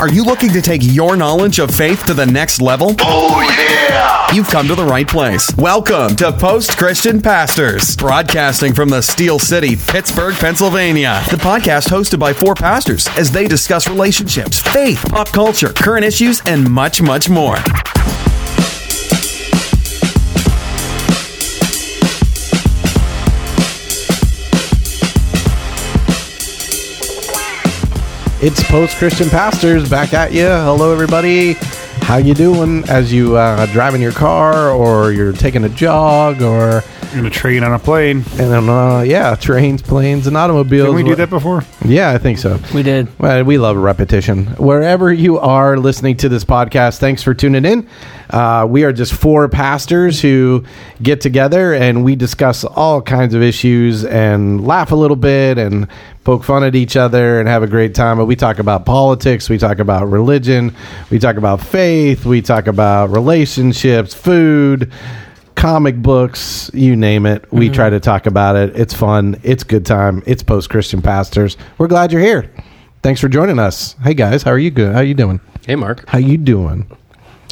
Are you looking to take your knowledge of faith to the next level? Oh, yeah! You've come to the right place. Welcome to Post Christian Pastors, broadcasting from the Steel City, Pittsburgh, Pennsylvania. The podcast hosted by four pastors as they discuss relationships, faith, pop culture, current issues, and much, much more. It's post Christian pastors back at you. Hello, everybody. How you doing? As you uh, driving your car, or you're taking a jog, or in a train on a plane. and then, uh, yeah, trains, planes, and automobiles. Did we do that before? Yeah, I think so. We did. Well, we love repetition. Wherever you are listening to this podcast, thanks for tuning in. Uh, we are just four pastors who get together and we discuss all kinds of issues and laugh a little bit and poke fun at each other and have a great time. But we talk about politics, we talk about religion, we talk about faith, we talk about relationships, food comic books, you name it. We try to talk about it. It's fun. It's good time. It's post Christian pastors. We're glad you're here. Thanks for joining us. Hey guys, how are you good? How you doing? Hey, Mark. How you doing?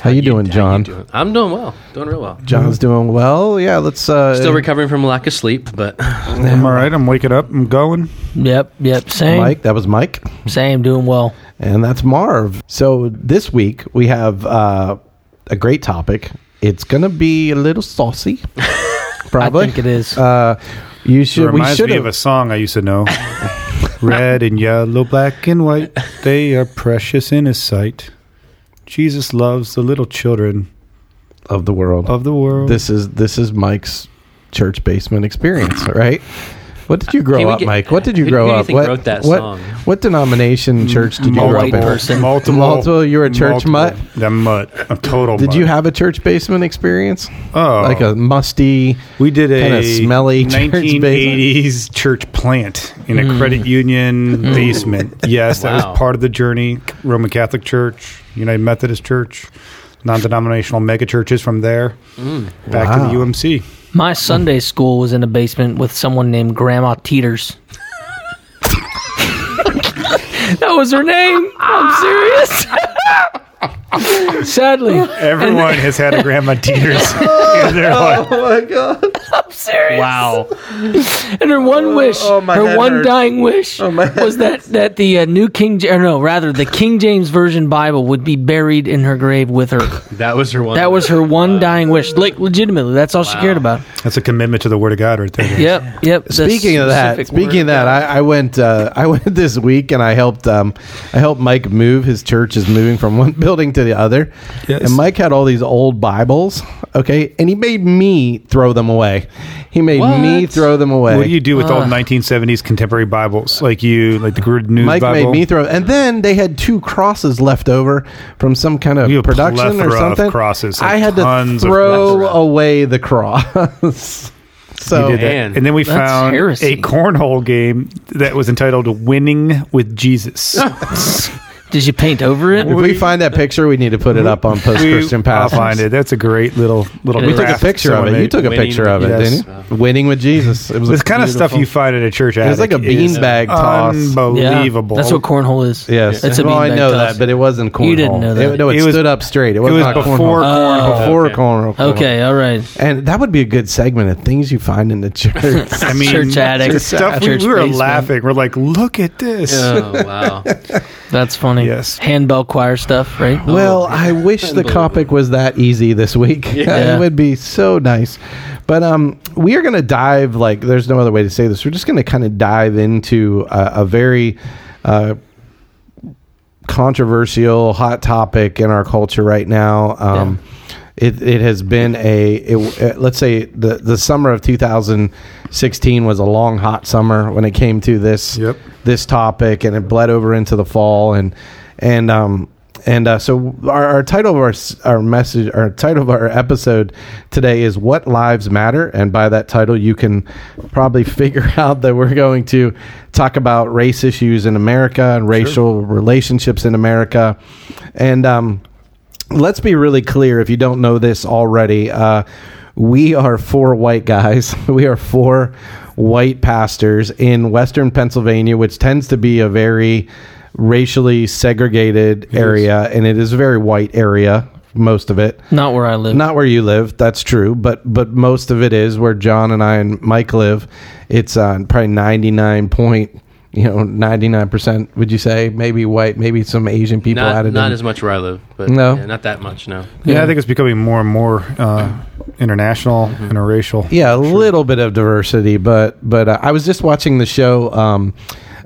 How, you doing, how John? doing? I'm doing well. Doing real well. John's doing well. Yeah, let's uh Still recovering from a lack of sleep, but I'm all right. I'm waking up. I'm going. Yep, yep. Same. Mike, that was Mike. Same. Doing well. And that's Marv. So this week we have uh, a great topic. It's gonna be a little saucy. Probably. I think it is. Uh, you It should. We reminds should me of have. a song I used to know. Red and yellow, black and white, they are precious in His sight. Jesus loves the little children of the world. of the world. This is this is Mike's church basement experience, right? What did you grow Can we up, get- Mike? What did you who- grow who do you up? think what, wrote that what, song? What denomination mm, church did you grow up in? person. multiple, Multiple- you were a church mutt? The mutt. A total. Did mutt. you have a church basement experience? Oh, Like a musty. We did a kinda smelly church 1980s church plant in a mm. credit union mm. basement. Yes, that Wow. was part of the journey. Roman Catholic Church, United Methodist Church, non-denominational mega churches from there back Wow. to the UMC. My Sunday school was in a basement with someone named Grandma Teeters. that was her name. I'm serious. Sadly, Everyone has had a grandma teeters in their life. Oh my god! I'm serious. wow. And her one wish, oh, my her head one hurts. dying wish, my head was that that the uh, New King, Ja- or no, rather the King James Version Bible would be buried in her grave with her. That was her one. That was her one dying wish. Like legitimately, that's all she cared about. That's a commitment to the Word of God, right there. Yep, yep. the Speaking of that, specific speaking word of that, I, I went. Uh, I went this week and I helped. Um, I helped Mike move. His church is moving from one building to the other, Yes. and Mike had all these old Bibles. Okay, and he made me throw them away. He made me throw them away. What do you do with Uh. all 1970s contemporary Bibles? Like you, like the Good News Mike Bible? made me throw, and then they had two crosses left over from some kind of You have production or plethora of something. crosses, like I had to tons of throw crosses. away the cross. so You did that. Man. And then we That's found heresy. a cornhole game that was entitled Winning with Jesus. Did you paint over it? if we find that picture, we need to put it up on Post We- Christian I'll Pastors. find it. That's a great little little. We took a craft picture of someone it. You made. took a Winning picture of it, with didn't you? Winning with Jesus. It was This a kind of stuff beautiful- you find at a church. It was like a attic is beanbag toss. Unbelievable. Yeah, that's what cornhole is. Yes, it's a well, I beanbag know toss. that, but it wasn't cornhole. You didn't know that. It, no, it, It was- stood up straight. It It was, was not before cornhole. cornhole. before okay. cornhole. cornhole. Okay, all right. and that would be a good segment of things you find in the church. I mean, Church attic. the stuff we, Church we were basement. laughing. We're like, look at this. Oh wow. That's funny. Yes. Handbell choir stuff, right? Well, I wish the topic was that easy this week. Yeah. it would be so nice. But um, we are going to dive like there's no other way to say this. We're just going to kind of dive into a, a very uh, controversial, hot topic in our culture right now. Um, It, it has been a it, uh, let's say the the summer of 2016 was a long hot summer when it came to this Yep. this topic and it bled over into the fall and and um and uh, so our, our title of our our message our title of our episode today is what lives matter and by that title you can probably figure out that we're going to talk about race issues in America and racial relationships in America and um let's be really clear if you don't know this already uh, we are four white guys we are four white pastors in western pennsylvania which tends to be a very racially segregated area, and it is a very white area. Most of it, Not where I live. not where you live. That's true, but but most of it is where John and I and Mike live. It's uh, probably ninety nine point, you know, ninety nine percent. Would you say maybe white, maybe some Asian people Not, added not in? as much where I live, but No. yeah, not that much. No. Yeah, I think it's becoming more and more uh, international, interracial. Yeah, a little bit of diversity, but but uh, I was just watching the show. Um,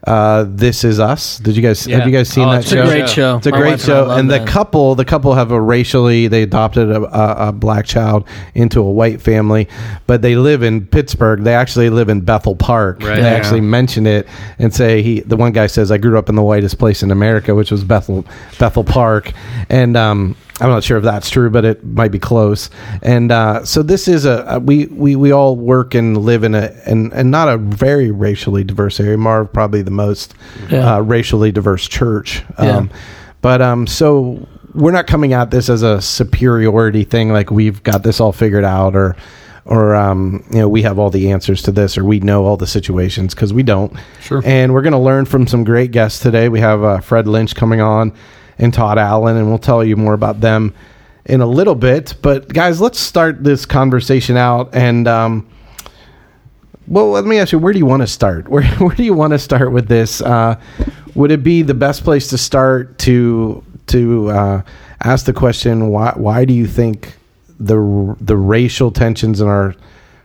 uh, this is us. Did you guys Yeah. have you guys seen Oh, that it's it's show? a great show. It's a My great wife I show, love and the that. couple, the couple have a racially, they adopted a, a, a black child into a white family, but they live in Pittsburgh. They actually live in Bethel Park. Right. They Yeah. actually mention it and say he. The one guy says, "I grew up in the whitest place in America, which was Bethel Bethel Park," and um, I'm not sure if that's true, but it might be close. And uh, so this is a, a we, we we all work and live in a and and not a very racially diverse area. Marv probably the most Yeah. uh, racially diverse church. Yeah. Um, but um, so we're not coming at this as a superiority thing, like we've got this all figured out, or or um, you know we have all the answers to this, or we know all the situations because we don't. Sure. And we're going to learn from some great guests today. We have uh, Fred Lynch coming on and Todd Allen, and we'll tell you more about them in a little bit. But guys, let's start this conversation out and. Um, well, let me ask you, where do you want to start? Where, where do you want to start with this? Uh, would it be the best place to start to to uh, ask the question why why do you think the the racial tensions in our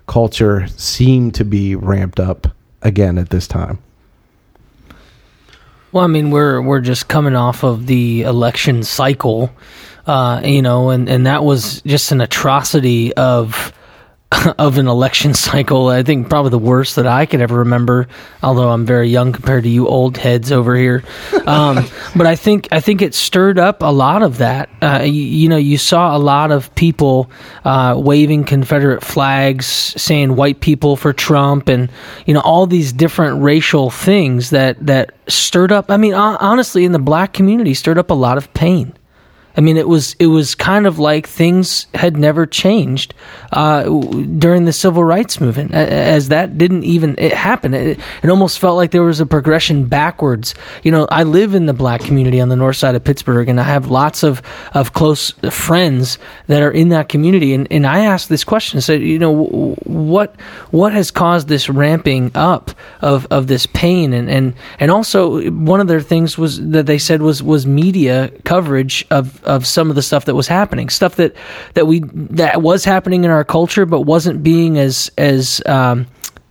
culture seem to be ramped up again at this time? Well, I mean, we're we're just coming off of the election cycle, uh, you know, and, and that was just an atrocity of of an election cycle. I think probably the worst that I could ever remember. Although I'm very young compared to you old heads over here, um, but I think I think it stirred up a lot of that. Uh, you, you know, you saw a lot of people uh, waving Confederate flags, saying "white people" for Trump, and you know all these different racial things that that stirred up. I mean, hon- honestly, in the black community, stirred up a lot of pain. I mean, it was it was kind of like things had never changed uh, during the civil rights movement, as that didn't even it happen. It, it almost felt like there was a progression backwards. You know, I live in the black community on the north side of Pittsburgh, and I have lots of of close friends that are in that community. And, and I asked this question: said, you know, what what has caused this ramping up of, of this pain? And, and and also one of their things was that they said was was media coverage of of some of the stuff that was happening, stuff that that we that was happening in our culture, but wasn't being as as um,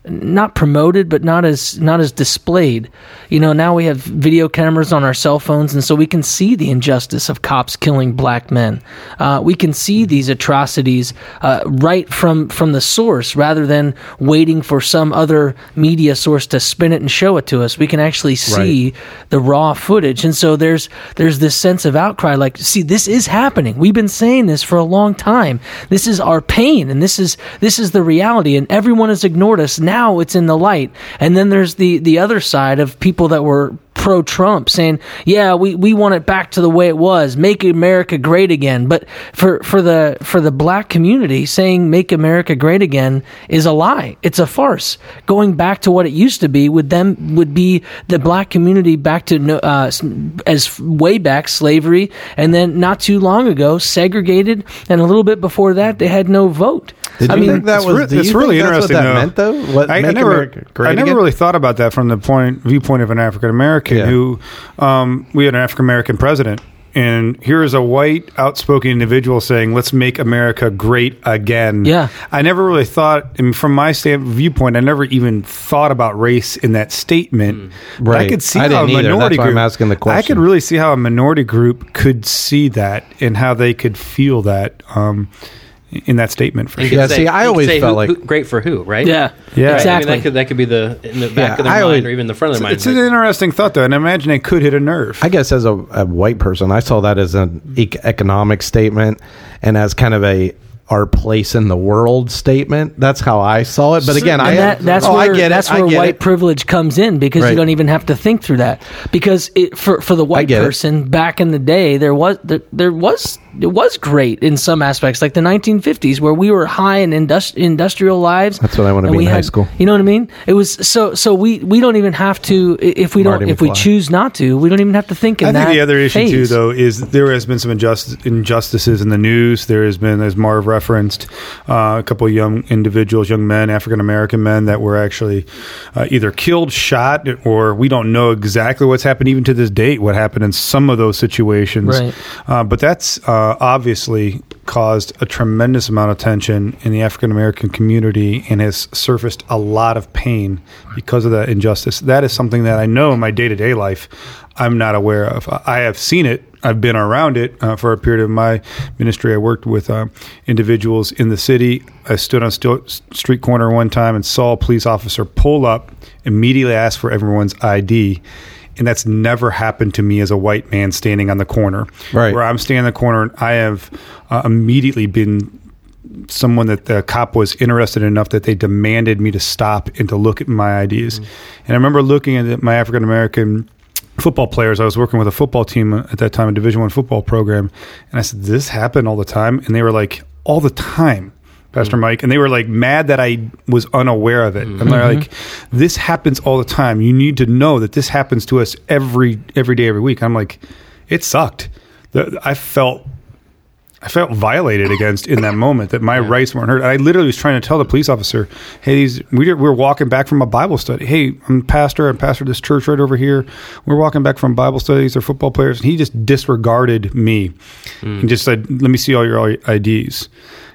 not promoted, but not as not as displayed. You know, now we have video cameras on our cell phones, and so we can see the injustice of cops killing black men. Uh, we can see these atrocities uh, right from from the source, rather than waiting for some other media source to spin it and show it to us. We can actually see the raw footage, and so there's there's this sense of outcry, like, see, this is happening. We've been saying this for a long time. This is our pain, and this is this is the reality, and everyone has ignored us. Now it's in the light, and then there's the the other side of people that were pro Trump saying, "Yeah, we, we want it back to the way it was, make America great again." But for for the for the black community, saying "make America great again" is a lie. It's a farce. Going back to what it used to be with them would be the black community back to uh, as way back slavery, and then not too long ago segregated, and a little bit before that they had no vote. Did I mean, think that It's, was? re- it's think really that's interesting. What that though. meant, though. What I, I never, great I never again? really thought about that from the point viewpoint of an African American Yeah. who um, we had an African American president. And here is a white, outspoken individual saying, "Let's make America great again." Yeah. I never really thought, I mean, from my stand, viewpoint, I never even thought about race in that statement. But I could see I how a minority That's why I'm group. asking the question. I could really see how a minority group could see that and how they could feel that um, in that statement for You sure. Yeah, say- see, I always felt who- like- who- great for who, right? yeah, Yeah. Right? exactly. I mean, that could that could be the in the back Yeah, of their I mind always- or even the front of their mind. It's an interesting thought, though, and I imagine it could hit a nerve. I guess as a, a white person, I saw that as an ec- economic statement and as kind of a our place in the world statement. That's how I saw it. But again, I that, that's oh, where I get it. that's I where get white it. privilege comes in because Right. you don't even have to think through that because it, for for the white get it. person back in the day there was there, there was it was great in some aspects, like the 1950s, where we were high in indus- industrial lives. That's what I wanna be we in high school. You know what I mean? It was so. So we we don't even have to if we don't Marty if we choose not to, we don't even have to think in that. I that. think the other issue too, though, is there has been some injustice, injustices in the news. There has been, as Marv referenced, uh, a couple of young individuals, young men, African American men, that were actually uh, either killed, shot, or we don't know exactly what's happened, even to this date, what happened in some of those situations. Right. Uh, but that's uh, obviously caused a tremendous amount of tension in the African American community and has surfaced a lot of pain because of that injustice. That is something that I know in my day to day life I'm not aware of. I have seen it. I've been around it uh, for a period of my ministry. I worked with uh, individuals in the city. I stood on a sto- street corner one time and saw a police officer pull up, immediately ask for everyone's ID. And that's never happened to me as a white man standing on the corner. Right. Where I'm standing on the corner, and I have uh, immediately been someone that the cop was interested enough that they demanded me to stop and to look at my IDs. And I remember looking at my African American football players. I was working with a football team at that time, a Division One football program, and I said, "Does "This happen all the time," and they were like, "All the time." Pastor hmm. Mike, and they were like mad that I was unaware of it. And they're mm-hmm. like, "This happens all the time. You need to know that this happens to us every every day, every week." I'm like, "It sucked." The, I felt I felt violated against in that moment that my rights weren't heard. I literally was trying to tell the police officer, "Hey, these we we're walking back from a Bible study. Hey, I'm pastor. I'm pastor of this church right over here. We're walking back from Bible studies. They're football players." And he just disregarded me hmm. and just said, "Let me see all your IDs."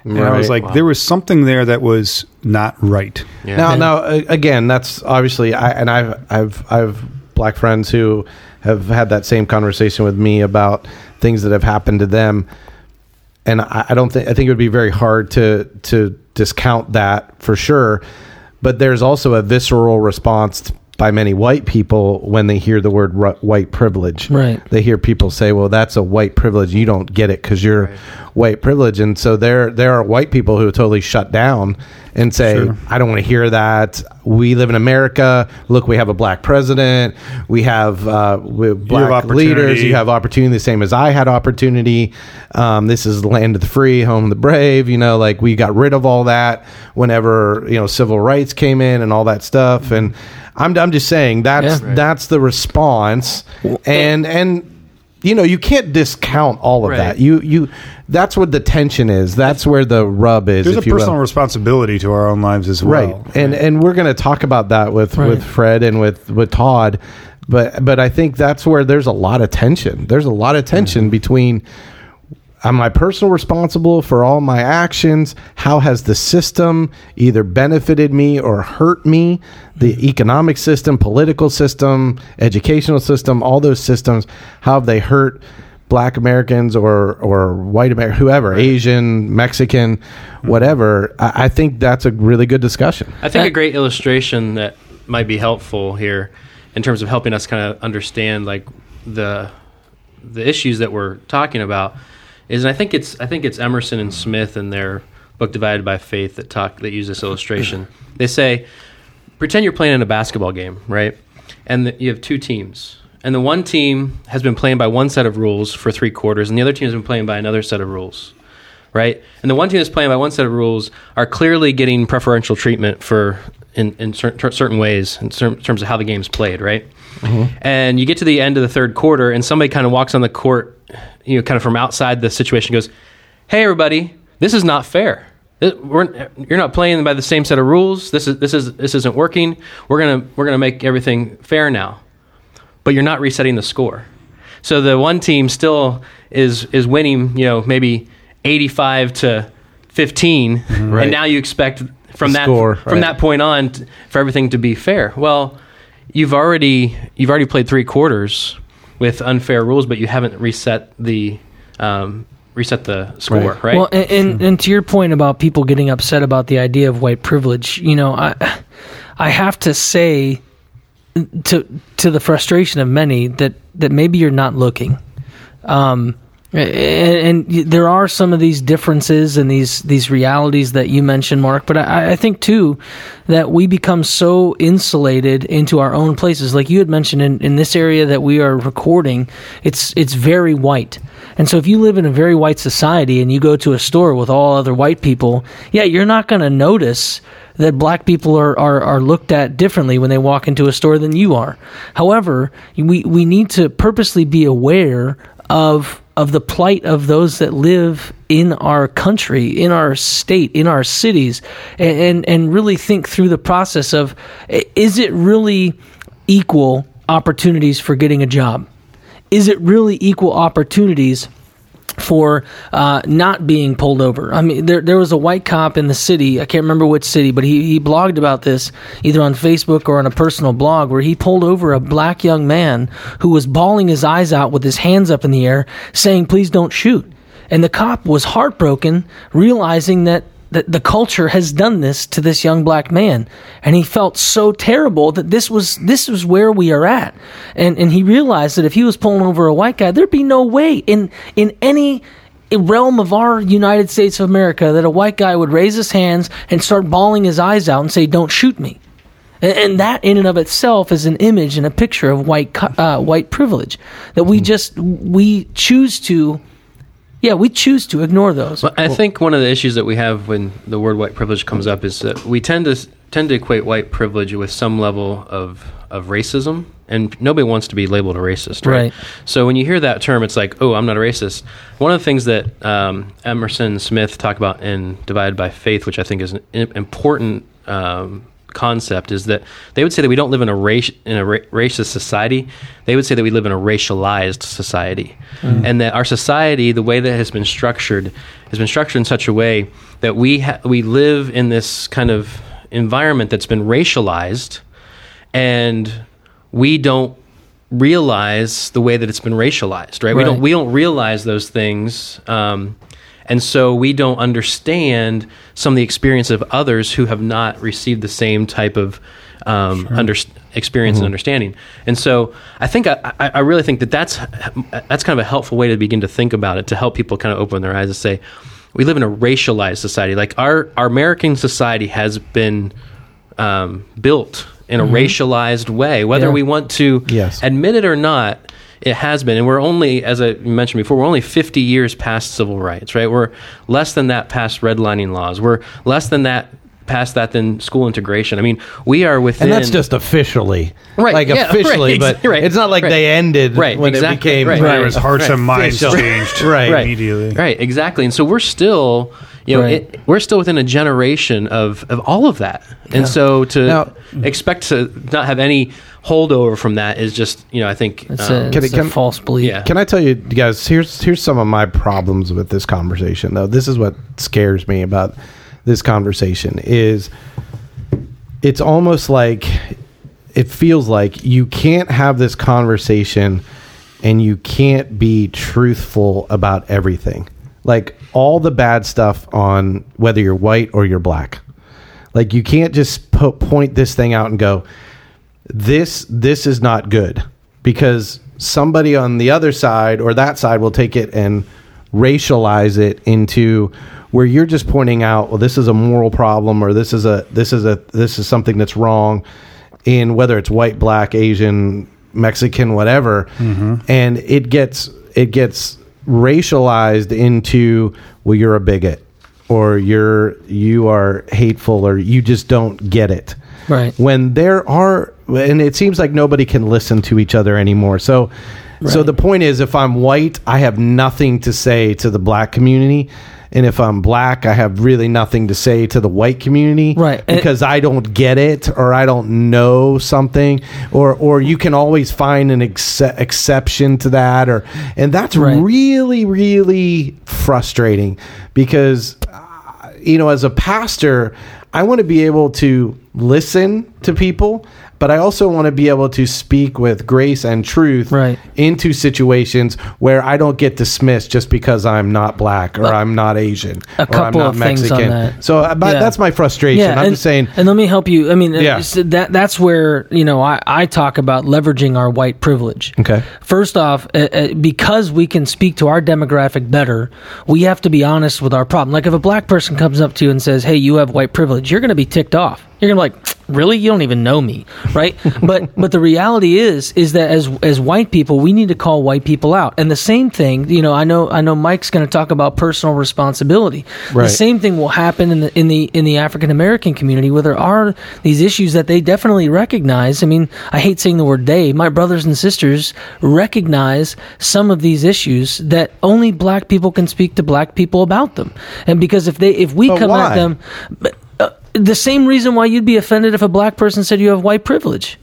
And I was Right. like, there was something there that was not right. Yeah. Now, now uh, again, that's obviously, I, and I've, I've, I've black friends who have had that same conversation with me about things that have happened to them, and I, I don't think I think it would be very hard to to discount that for sure. But there's also a visceral response by many white people when they hear the word ru- white privilege. Right. They hear people say, "Well, that's a white privilege. You don't get it because you're white privilege." And so there there are white people who totally shut down and say, Sure. "I don't want to hear that. We live in America. Look, we have a black president. We have uh, we have black opportunity. leaders. You have opportunity the same as I had opportunity. Um, this is the land of the free, home of the brave. You know, like we got rid of all that whenever you know civil rights came in and all that stuff. And I'm I'm just saying that's Yeah. that's the response. And and you know you can't discount all of Right. that. You you that's what the tension is. That's where the rub is. There's a if you will. personal responsibility to our own lives as well, right well. and and we're going to talk about that with Right. with fred and with with todd but but i think that's where there's a lot of tension there's a lot of tension mm-hmm. between am i personal responsible for all my actions? How has the system either benefited me or hurt me? The hmm. economic system political system educational system all those systems how have they hurt black Americans or or white Americans, whoever, Asian, Mexican, hmm. whatever. I, I think that's a really good discussion. I think a great illustration that might be helpful here in terms of helping us kind of understand like the the issues that we're talking about is and I think it's I think it's Emerson and Smith in their book Divided by Faith that talk that use this illustration. They say pretend you're playing in a basketball game, right? And that you have two teams. And the one team has been playing by one set of rules for 3 quarters and the other team has been playing by another set of rules right? And the one team that's playing by one set of rules are clearly getting preferential treatment for in, in cer- ter- certain ways in cer- terms of how the game's played, right? Mm-hmm. And you get to the end of the third quarter, and somebody kind of walks on the court, you know, kind of from outside the situation, goes, "Hey, everybody, this is not fair." This- you're not playing by the same set of rules. This is this is this isn't working. We're gonna we're gonna make everything fair now, but you're not resetting the score. So the one team still is is winning, you know, maybe 85 to 15, mm-hmm. Right. and now you expect from The that score, from right. that point on t- for everything to be fair. Well, you've already you've already played three quarters with unfair rules, but you haven't reset the um, reset the score, Right. right? Well, and, and, and to your point about people getting upset about the idea of white privilege, you know, I I have to say to to the frustration of many that that maybe you're not looking. Um, and, and there are some of these differences and these these realities that you mentioned, Mark. But I, I think too that we become so insulated into our own places. Like you had mentioned in, in this area that we are recording, it's it's very white. And so if you live in a very white society and you go to a store with all other white people, yeah, you're not going to notice that black people are, are, are looked at differently when they walk into a store than you are. However, we, we need to purposely be aware of of the plight of those that live in our country, in our state, in our cities, and, and, really think through the process of is it really equal opportunities for getting a job? Is it really equal opportunities for uh, not being pulled over. I mean, there there was a white cop in the city. I can't remember which city, but he, he blogged about this either on Facebook or on a personal blog where he pulled over a black young man who was bawling his eyes out with his hands up in the air, saying, "Please don't shoot." And the cop was heartbroken, realizing that that the culture has done this to this young black man and he felt so terrible that this was this was where we are at. And and he realized that if he was pulling over a white guy there'd be no way in in any realm of our United States of America that a white guy would raise his hands and start bawling his eyes out and say don't shoot me. And, and that in and of itself is an image and a picture of white uh, white privilege that we just we choose to yeah, we choose to ignore those. Well, I think one of the issues that we have when the word white privilege comes up is that we tend to tend to equate white privilege with some level of of racism, and nobody wants to be labeled a racist, right? Right. So when you hear that term, it's like, oh, I'm not a racist. One of the things that um, Emerson Smith talked about in Divided by Faith, which I think is an important um, concept is that they would say that we don't live in a race in a ra- racist society. They would say that we live in a racialized society, mm. and that our society, the way that it has been structured, has been structured in such a way that we ha- we live in this kind of environment that's been racialized, and we don't realize the way that it's been racialized. Right? right. We don't we don't realize those things. Um, and so we don't understand some of the experience of others who have not received the same type of um, sure. under, experience mm-hmm. and understanding. And so I think I, I, really think that that's that's kind of a helpful way to begin to think about it to help people kind of open their eyes and say we live in a racialized society. Like our our American society has been um, built in a mm-hmm. racialized way, whether yeah. we want to yes. admit it or not it has been, and we're only, as I mentioned before, we're only 50 years past civil rights, right? We're less than that past redlining laws. We're less than that past that than school integration. I mean, we are within. And that's just officially, right? Like yeah, officially, right, but right, it's not like right, they ended right, when exactly, it became. Right, right. It hearts and minds changed right. immediately. Right, exactly. And so we're still, you know, it, we're still within a generation of of all of that. And yeah. so to now, expect to not have any holdover from that is just you know I think it's, um, a, can, it's can, a false belief. Yeah. Can I tell you guys? Here's here's some of my problems with this conversation. Though this is what scares me about this conversation is it's almost like it feels like you can't have this conversation and you can't be truthful about everything. Like all the bad stuff on whether you're white or you're black. Like you can't just po- point this thing out and go, this this is not good because somebody on the other side or that side will take it and racialize it into where you're just pointing out well this is a moral problem or this is a this is a this is something that's wrong in whether it's white black asian mexican whatever mm-hmm. and it gets it gets racialized into well you're a bigot or you're you are hateful or you just don't get it. Right. When there are and it seems like nobody can listen to each other anymore. So right. so the point is if i'm white i have nothing to say to the black community and if I'm black, I have really nothing to say to the white community, right? Because I don't get it or I don't know something, or or you can always find an ex- exception to that, or and that's right. really really frustrating because uh, you know as a pastor, I want to be able to listen to people but I also want to be able to speak with grace and truth Right. into situations where I don't get dismissed just because I'm not black or I'm not Asian a or I'm not of things on Mexican. So uh, but Yeah. that's my frustration. I'm and, just saying. And let me help you. I mean, Yeah. yeah. that that's where you know I, I talk about leveraging our white privilege. Okay. First off, uh, uh, because we can speak to our demographic better, we have to be honest with our problem. Like if a black person comes up to you and says, "Hey, you have white privilege," you're going to be ticked off. You're going to be like, "Really? You don't even know me, right?" but but the reality is is that as as white people, we need to call white people out. And the same thing, you know, I know I know Mike's going to talk about personal responsibility. Right. The same thing will happen in the in the in the African American community where there are these issues that they definitely recognize. I mean, I hate saying the word they. My brothers and sisters recognize some of these issues that only black people can speak to black people about them. And because if they if we But come why? at them the same reason why you'd be offended if a black person said you have white privilege.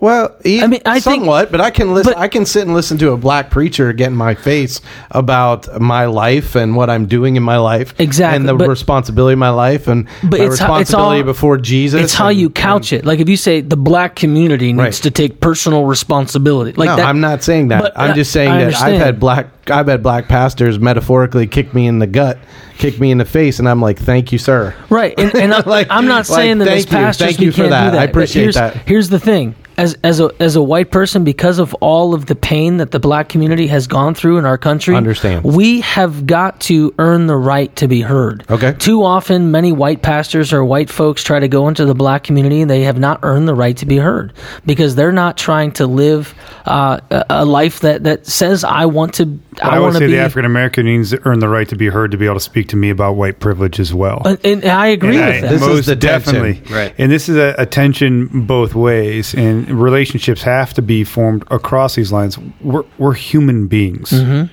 Well, I mean, I think- somewhat, but I can listen. but- I can sit and listen to a black preacher get in my face about my life and what I'm doing in my life, Exactly, and the but- responsibility of my life and But my it's how- it's responsibility all- before Jesus. It's how you couch it. Like if you say the black community needs Right. to take personal responsibility. Like no, that, I'm not saying that. I'm just saying that I've had black. I've had black pastors metaphorically kick me in the gut, kick me in the face, and I'm like, "Thank you, sir." Right, and, and I, Like- I'm not like, saying that as thank you. pastors Thank you for can't that. do that. I appreciate here's, that. Here's the thing: as as a as a white person, because of all of the pain that the black community has gone through in our country, Understand. we have got to earn the right to be heard. Okay. Too often, many white pastors or white folks try to go into the black community, and they have not earned the right to be heard because they're not trying to live uh, a, a life that that says, "I want to." But I, I, would want to say be. the African American needs to earn the right to be heard to be able to speak to me about white privilege as well. and, and I agree And with I- that. This is most the tension. definitely, Right. And this is a, a tension both ways, and relationships have to be formed across these lines. We're, we're human beings. Mm-hmm.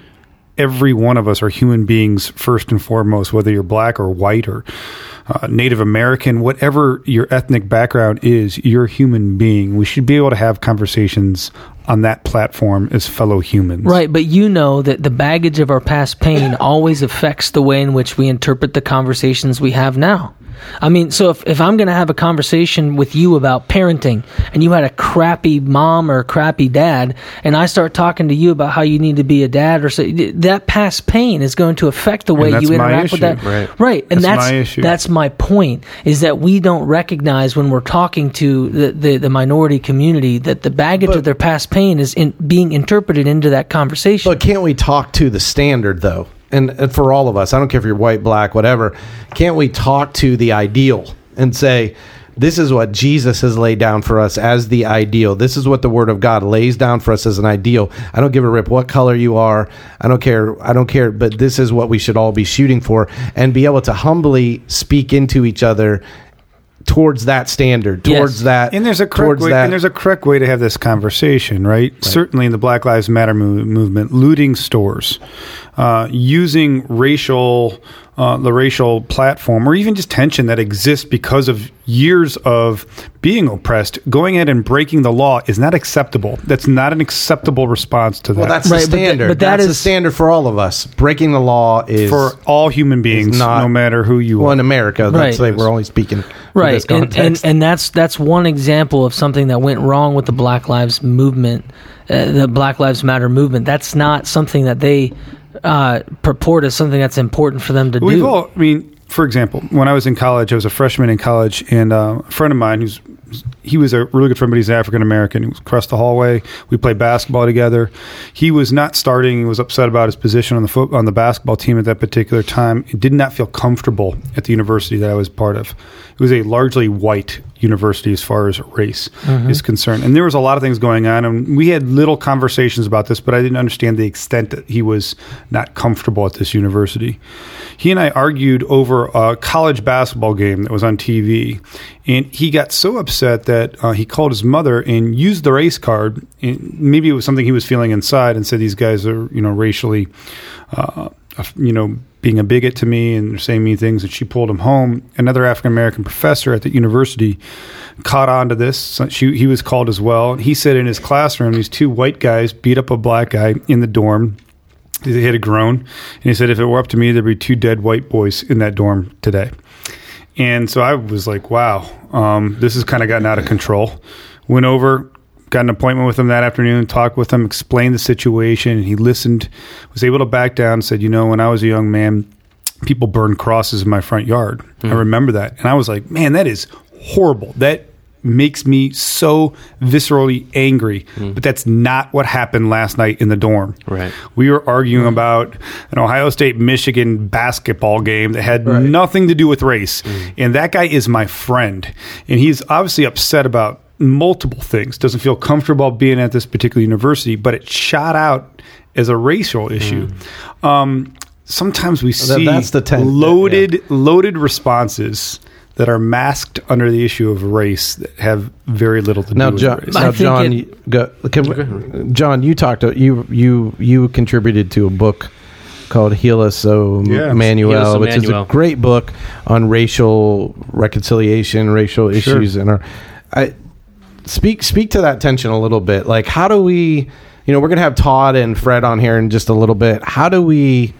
Every one of us are human beings first and foremost, whether you're black or white or uh, Native American, whatever your ethnic background is, you're a human being. We should be able to have conversations on that platform as fellow humans. Right, but you know that the baggage of our past pain always affects the way in which we interpret the conversations we have now. I mean, so if, if I'm going to have a conversation with you about parenting and you had a crappy mom or a crappy dad, and I start talking to you about how you need to be a dad or so, that past pain is going to affect the way that's you my interact with that. Right. Right. And That's that's my issue. that's my point is that we don't recognize when we're talking to the, the, the minority community that the baggage But- of their past pain is in, being interpreted into that conversation. But can't we talk to the standard though? And, for all of us, I don't care if you're white, black, whatever. Can't we talk to the ideal and say, this is what Jesus has laid down for us as the ideal. This is what the Word of God lays down for us as an ideal. I don't give a rip what color you are. I don't care. I don't care. But this is what we should all be shooting for, and be able to humbly speak into each other towards that standard, Yes. towards that, And there's a correct way, that. and there's a correct way to have this conversation, right? Certainly in the Black Lives Matter mov- movement, looting stores, uh, using racial, uh, the racial platform, or even just tension that exists because of years of being oppressed, going in and breaking the law is not acceptable. That's not an acceptable response to that. well, that's Right, the but th- standard. but that that's the standard for all of us. Breaking the law is for all human beings, not- no matter who you are. well are. in America. Right. Let's we're only speaking right this and, and and that's that's one example of something that went wrong with the black lives movement uh, the black lives matter movement that's not something that they uh, purport as something that's important for them to We've do all, I mean, for example, when I was in college, I was a freshman in college, and uh, a friend of mine who's he was a really good friend, but he's African American. He was across the hallway. We played basketball together. He was not starting. He was upset about his position on the foot on the basketball team at that particular time. He did not feel comfortable at the university that I was part of. It was a largely white university as far as race is concerned, and there was a lot of things going on. And we had little conversations about this, but I didn't understand the extent that he was not comfortable at this university. He and I argued over a college basketball game that was on TV, and he got so upset that uh, he called his mother and used the race card. And maybe it was something he was feeling inside, and said these guys are, you know, racially, uh, you know, being a bigot to me and saying mean things. And she pulled him home. Another African American professor at the university caught on to this. So she, he was called as well. He said in his classroom, these two white guys beat up a black guy in the dorm. He had a groan, and he said, "If it were up to me, there'd be two dead white boys in that dorm today." And so I was like, "Wow, um, this has kind of gotten out of control." Went over, got an appointment with him that afternoon, talked with him, explained the situation. He listened, was able to back down, said, You know, when I was a young man, people burned crosses in my front yard. I hmm. remember that. And I was like, Man, that is horrible. That makes me so viscerally angry. Hmm. But that's not what happened last night in the dorm. Right. We were arguing hmm. about an Ohio State Michigan basketball game that had nothing to do with race. And that guy is my friend. And he's obviously upset about multiple things. Doesn't feel comfortable being at this particular university, but it shot out as a racial issue. Um, sometimes we see that's the ten- loaded loaded responses that are masked under the issue of race that have very little to Now, do with John, race. Now John, it- you, go, can, John, you talked. To, you you you contributed to a book called "Heal Us, O Yeah. Manuel," Heal Us, which is a great book on racial reconciliation, racial issues, and our. I speak speak to that tension a little bit. Like, how do we? You know, we're gonna have Todd and Fred on here in just a little bit. How do we?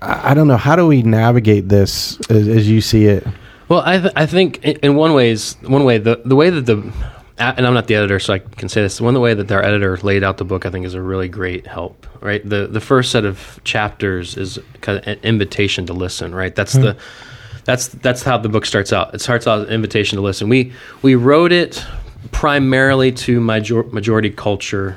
I don't know. How do we navigate this as, as you see it? Well, I, th- I think in, one ways, one way the the way that the and I'm not the editor, so I can say this. One the way that their editor laid out the book, I think, is a really great help. Right, the the first set of chapters is kind of an invitation to listen. Right, that's hmm. the that's that's how the book starts out. It starts out as an invitation to listen. We we wrote it primarily to major, majority culture,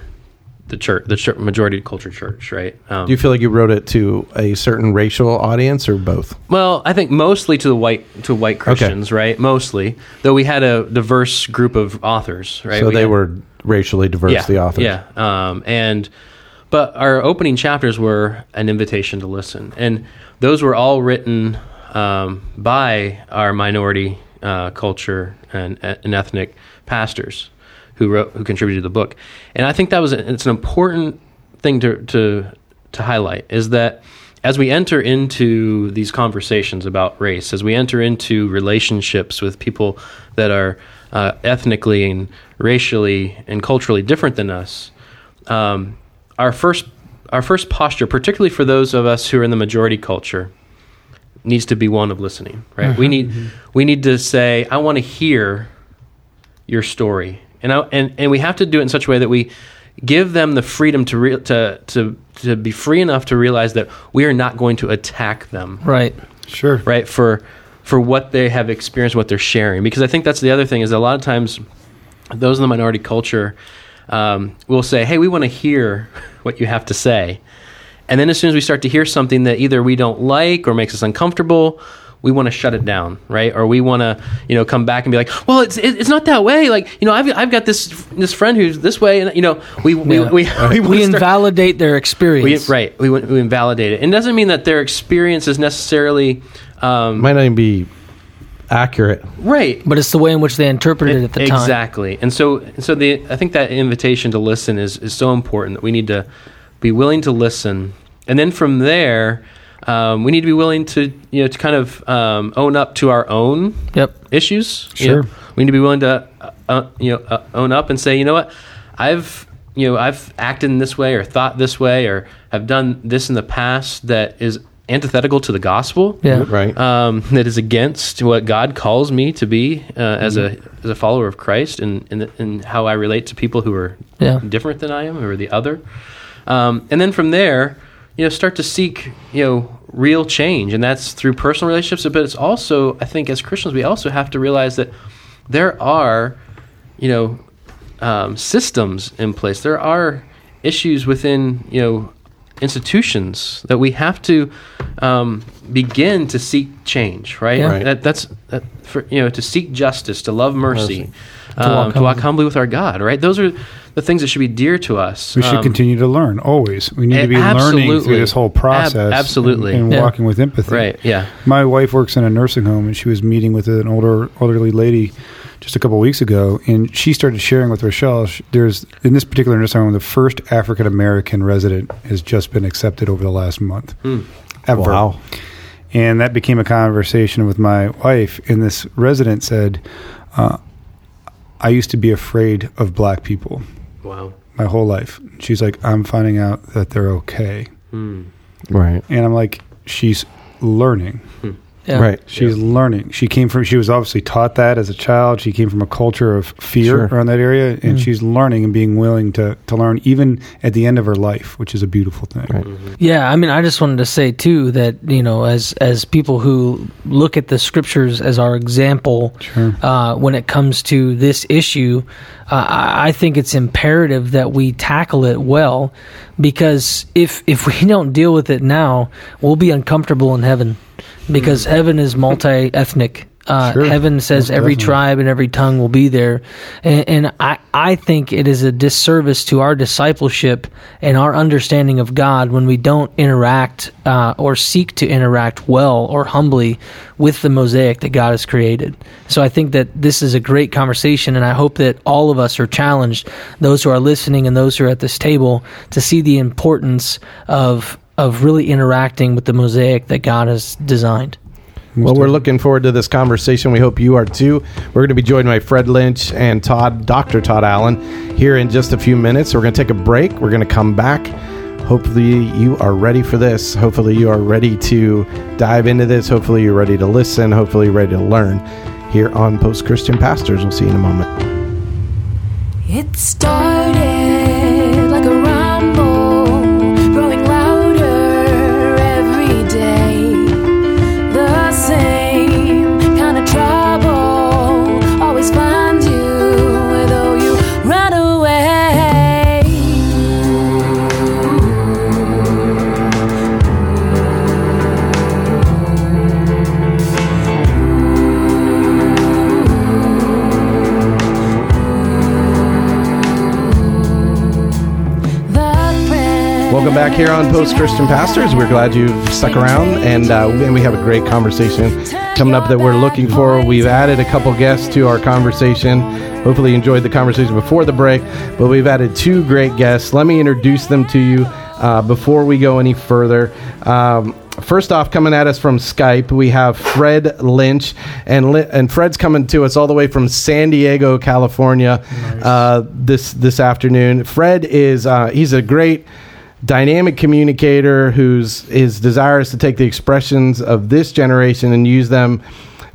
the church, the church, majority culture church. Right. Um, Do you feel like you wrote it to a certain racial audience or both? Well, I think mostly to the white to white Christians, right? Mostly, though we had a diverse group of authors, right? So We they had- were racially diverse, yeah, the authors. yeah, um, and but our opening chapters were an invitation to listen, and those were all written um, by our minority uh, culture and, and ethnic pastors who wrote who contributed to the book, and I think that was a, it's an important thing to to to highlight is that as we enter into these conversations about race, as we enter into relationships with people that are uh, ethnically and racially and culturally different than us, um, our first our first posture, particularly for those of us who are in the majority culture, needs to be one of listening. Right? We need we need to say, "I want to hear your story," and I, and and we have to do it in such a way that we give them the freedom to re- to to to be free enough to realize that we are not going to attack them. Right. sure. right? For for what they have experienced what they're sharing. Because i think that's the other thing is a lot of times those in the minority culture um, will say hey we want to hear what you have to say. And then as soon as we start to hear something that either we don't like or makes us uncomfortable we want to shut it down right or we want to you know come back and be like well it's it's not that way like you know i've, I've got this this friend who's this way and you know we we, Yeah. we, we, We wanna start- invalidate their we, experience. right we, we invalidate it and it doesn't mean that their experience is necessarily um, Might not even be accurate. right But it's the way in which they interpreted it at the time. exactly and so and so the i think that invitation to listen is is so important that we need to be willing to listen and then from there um, we need to be willing to you know to kind of um, own up to our own Yep. issues. you Sure. know. we need to be willing to uh, uh, you know uh, own up and say, you know what, I've you know I've acted in this way or thought this way or have done this in the past that is antithetical to the gospel. Yeah. Right. Um, that is against what God calls me to be uh, as a as a follower of Christ and and, and how I relate to people who are Yeah. different than I am or the other. Um, and then from there, you know, start to seek, you know, real change, and that's through personal relationships. But it's also, I think, as Christians, we also have to realize that there are, you know, um, systems in place. There are issues within, you know, institutions that we have to um, begin to seek change. Right. Yeah. Right. That, that's that for you know to seek justice, to love mercy, Mercy. Um, walk to walk humbly. humbly with our God. Right. Those are the things that should be dear to us. We should Um, continue to learn always. We need to be learning through this whole process. Ab- absolutely. and, and Yeah. walking with empathy. Right. Yeah. My wife works in a nursing home, and she was meeting with an older elderly lady just a couple weeks ago, and she started sharing with Rochelle. sh- There's in this particular nursing home, the first African American resident has just been accepted over the last month. Ever. Wow. And that became a conversation with my wife. And this resident said, uh, I used to be afraid of black people Wow. my whole life. She's like, I'm finding out that they're okay. Hmm. Right. And I'm like, she's learning. Yeah. Right. She's learning. She came from. She was obviously taught that as a child. She came from a culture of fear Sure. around that area, and she's learning and being willing to to learn even at the end of her life, which is a beautiful thing. Right. Yeah, I mean, I just wanted to say too that you know, as as people who look at the scriptures as our example, Sure. uh, when it comes to this issue, uh, I I think it's imperative that we tackle it well, because if if we don't deal with it now, we'll be uncomfortable in heaven, because heaven is multi ethnic. Uh, Sure. Heaven says Most every definitely. tribe and every tongue will be there, and, and I I think it is a disservice to our discipleship and our understanding of God when we don't interact uh, or seek to interact well or humbly with the mosaic that God has created. So I think that this is a great conversation, and I hope that all of us are challenged, those who are listening and those who are at this table, to see the importance of of really interacting with the mosaic that God has designed. Well, we're looking forward to this conversation. We hope you are too. We're going to be joined by Fred Lynch and Todd, Dr. Todd Allen, here in just a few minutes. We're going to take a break. We're going to come back. Hopefully, you are ready for this. Hopefully, you are ready to dive into this. Hopefully, you're ready to listen. Hopefully, you're ready to learn here on Post Christian Pastors. We'll see you in a moment. It started back here on Post Christian Pastors. We're glad you've stuck around, and uh, and we have a great conversation coming up that we're looking for. We've added a couple guests to our conversation. Hopefully, you enjoyed the conversation before the break, but we've added two great guests. Let me introduce them to you uh, before we go any further. Um, First off, coming at us from Skype, we have Fred Lynch, and and Fred's coming to us all the way from San Diego, California, uh, this this afternoon. Fred is uh, he's a great dynamic communicator who's is desirous to take the expressions of this generation and use them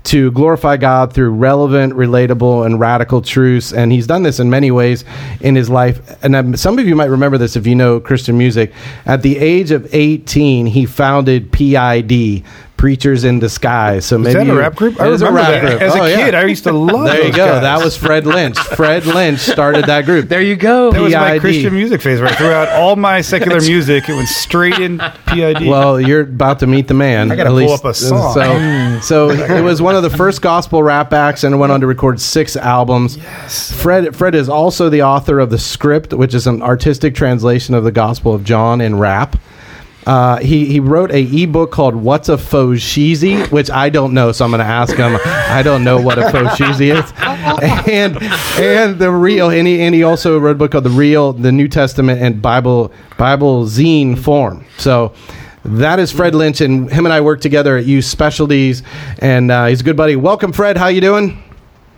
to glorify God through relevant, relatable, and radical truths. And he's done this in many ways in his life. And some of you might remember this if you know Christian music. At the age of 18, he founded PID, Preachers in Disguise. So Is maybe that a you- rap group? I It is a remember rap that. group. As Oh, a yeah. kid, I used to love. There you those go. guys. That was Fred Lynch. Fred Lynch started that group. There you go. That was my Christian music phase. Where I threw out all my secular music. It went straight in PID. Well, you're about to meet the man. I gotta pull up a song. So, so it was one of the first gospel rap acts, and it went on to record six albums. Yes. Fred Fred is also the author of the script, which is an artistic translation of the Gospel of John in rap. Uh, he he wrote a ebook called "What's a Faux Cheesy," which I don't know, so I'm going to ask him. I don't know what a faux cheesy is, and and the real and he and he also wrote a book called "The Real," the New Testament and Bible Bible zine form. So. That is Fred Lynch, and him and I work together at Youth Specialties, and uh, he's a good buddy. Welcome, Fred. How you doing?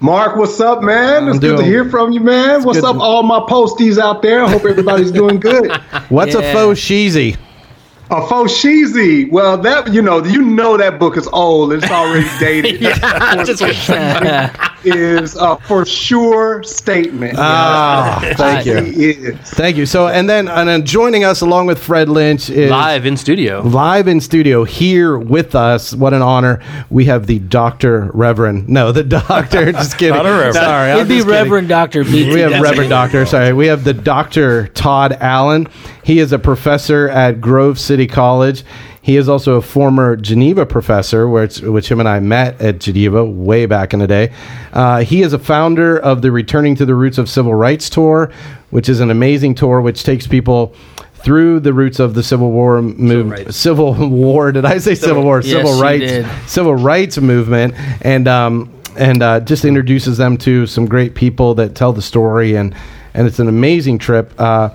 Mark, what's up, man? It's I'm good to hear from you, man. What's good. up, all my posties out there? I hope everybody's doing good. What's a Yeah. faux cheesy? A cheesy. Well, that you know, you know that book is old. It's already dated. is a for sure statement. Ah, thank you. Thank you. So, and then, and then joining us along with Fred Lynch is Live in studio. live in studio here with us. What an honor. We have the Doctor Reverend. No, the Doctor. just kidding. Not a reverend. Sorry, I'm It'd be just kidding. Reverend Doctor B. We have Reverend Doctor. Sorry, we have the Doctor Todd Allen. He is a professor at Grove City College. He is also a former Geneva professor, which, which him and I met at Geneva way back in the day. Uh, he is a founder of the Returning to the Roots of Civil Rights tour, which is an amazing tour which takes people through the roots of the Civil War movement. rights. Civil War. Did I say Civil War? Yes, Civil rights. Civil rights movement, and um, and uh, just introduces them to some great people that tell the story, and and it's an amazing trip. Uh,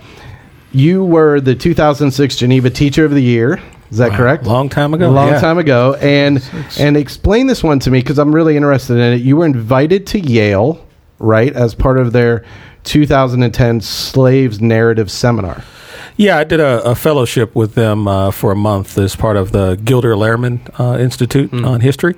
you were the 2006 Geneva Teacher of the Year. Is that correct? Long time A ago. long yeah. time ago, and and explain this one to me because I'm really interested in it. You were invited to Yale, right, as part of their 2010 Slaves Narrative Seminar. Yeah, I did a, a fellowship with them uh, for a month as part of the Gilder Lehrman uh, Institute on History,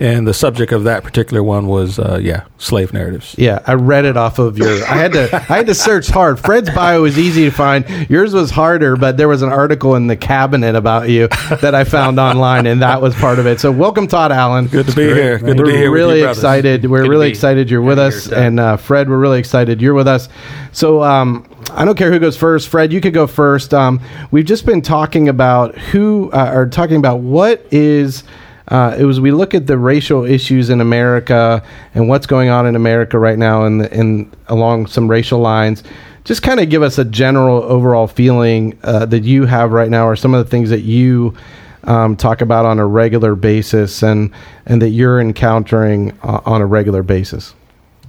and the subject of that particular one was uh, yeah, slave narratives. Yeah, I read it off of your. I had to. I had to search hard. Fred's bio was easy to find. Yours was harder, but there was an article in the cabinet about you that I found online, and that was part of it. So, welcome, Todd Allen. Good to be here. Good to we're be here. with you really excited. We're Good really excited you're with us, Todd. and uh, Fred, we're really excited you're with us. So, um, I don't care who goes first. Fred, you could go first. Um, we've just been talking about who, uh, or talking about what is. Uh, it was we look at the racial issues in America and what's going on in America right now, and in along some racial lines. Just kind of give us a general overall feeling uh, that you have right now, or some of the things that you um, talk about on a regular basis, and and that you're encountering uh, on a regular basis.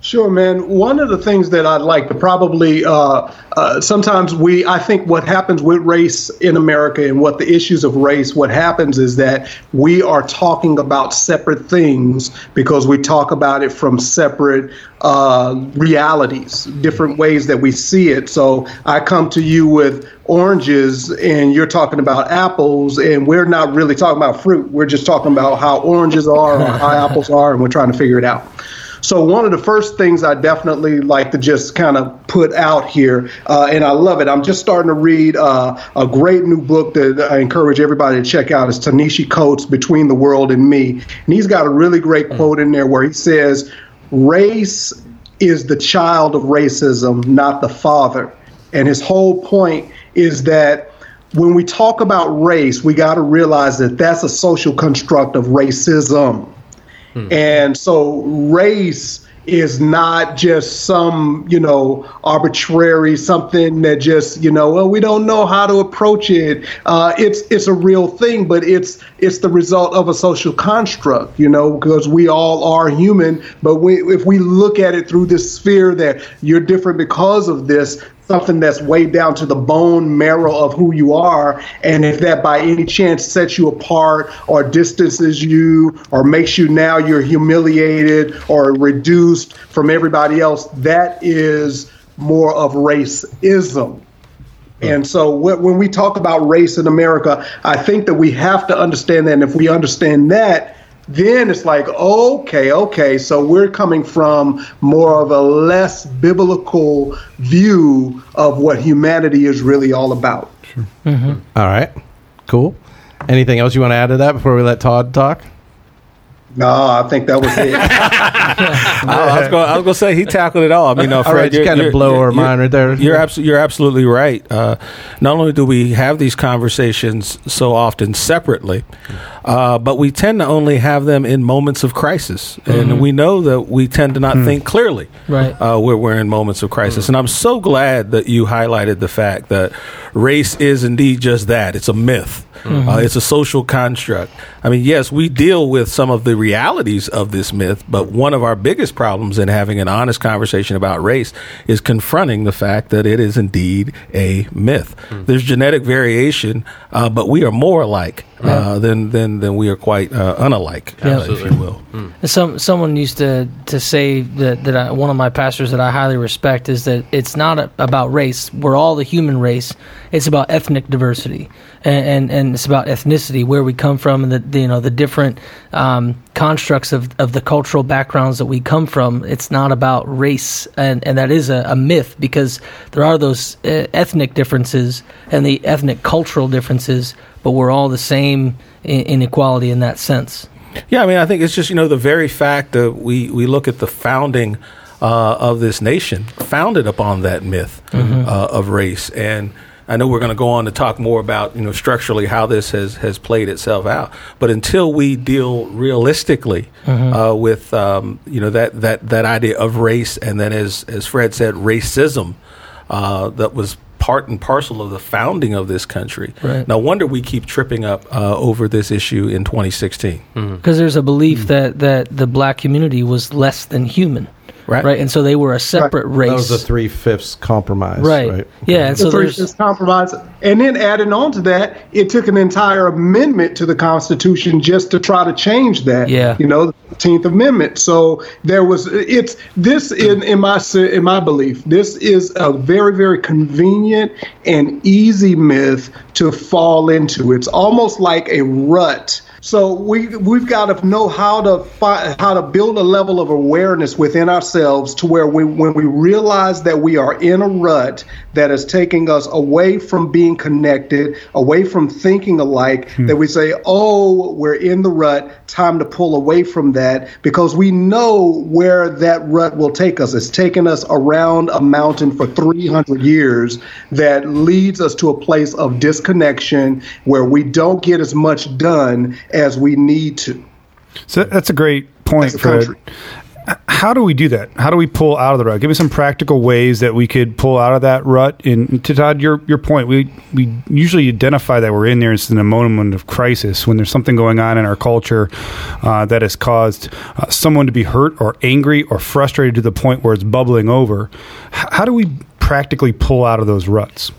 Sure, man. One of the things that I'd like to probably uh, uh, sometimes we I think what happens with race in America and what the issues of race what happens is that we are talking about separate things because we talk about it from separate uh, realities, different ways that we see it. So I come to you with oranges and you're talking about apples and we're not really talking about fruit. We're just talking about how oranges are or how apples are and we're trying to figure it out. So one of the first things I definitely like to just kind of put out here, uh, and I love it. I'm just starting to read uh, a great new book that I encourage everybody to check out. It's Ta-Nehisi Coates' Between the World and Me, and he's got a really great quote in there where he says, "Race is the child of racism, not the father." And his whole point is that when we talk about race, we got to realize that that's a social construct of racism. And so race is not just some, you know, arbitrary something that just, you know, well, we don't know how to approach it. Uh, it's it's a real thing, but it's it's the result of a social construct, you know, because we all are human. But we, if we look at it through this sphere that you're different because of this, something that's way down to the bone marrow of who you are, and if that by any chance sets you apart or distances you or makes you now you're humiliated or reduced from everybody else, that is more of racism. Hmm. And so when we talk about race in America, I think that we have to understand that. And if we understand that, then it's like, okay, okay, so we're coming from more of a less biblical view of what humanity is really all about. Sure. Mm-hmm. All right, cool. Anything else you want to add to that before we let Todd talk? No, I think that was it. I was going. I was going to say he tackled it all. I mean, no, Fred, All right, you you're- kind of blow our mind right there. You're absolutely you're absolutely right. Uh, not only do we have these conversations so often separately, uh, but we tend to only have them in moments of crisis, and we know that we tend to not think clearly Right. uh, where we're in moments of crisis. And I'm so glad that you highlighted the fact that race is indeed just that. It's a myth. Uh, it's a social construct. I mean, yes, we deal with some of the realities of this myth, but one of our biggest problems in having an honest conversation about race is confronting the fact that it is indeed a myth. There's genetic variation, uh, but we are more alike uh, than, than than we are quite uh, unalike, uh, if you will. Some someone used to to say that that I, one of my pastors that I highly respect is that it's not a, about race. We're all the human race. It's about ethnic diversity, and, and and it's about ethnicity, where we come from, and the, the you know the different um, constructs of of the cultural backgrounds that we come from. It's not about race, and and that is a, a myth because there are those uh, ethnic differences and the ethnic cultural differences, but we're all the same in, in equality in that sense. Yeah, I mean, I think it's just you know the very fact that we we look at the founding uh, of this nation, founded upon that myth uh, of race, and I know we're going to go on to talk more about you know structurally how this has has played itself out. But until we deal realistically uh, with um, you know that that that idea of race, and then as as Fred said, racism uh, that was part and parcel of the founding of this country. Right. No wonder we keep tripping up uh, over this issue in 2016. because there's a belief that that the black community was less than human Right. right? And so they were a separate race. That was the three fifths compromise. right. Right. Yeah, and The so three fifths compromise, and then adding on to that, it took an entire amendment to the Constitution just to try to change that. Yeah. you know, the Fifteenth Amendment. So there was it's this in in my in my belief, this is a very very convenient and easy myth to fall into. It's almost like a rut. So we we've got to know how to how to build a level of awareness within ourselves to where we when we realize that we are in a rut that is taking us away from being connected, away from thinking alike, hmm. that we say, "Oh, we're in the rut, time to pull away from that" because we know where that rut will take us. It's taken us around a mountain for 300 years that leads us to a place of disconnection where we don't get as much done as we need to. So that's a great point, a Fred. country. How do we do that? How do we pull out of the rut? Give me some practical ways that we could pull out of that rut. And to Todd, your your point, we we usually identify that we're in there as in a moment of crisis when there's something going on in our culture uh, that has caused uh, someone to be hurt or angry or frustrated to the point where it's bubbling over. H- how do we practically pull out of those ruts?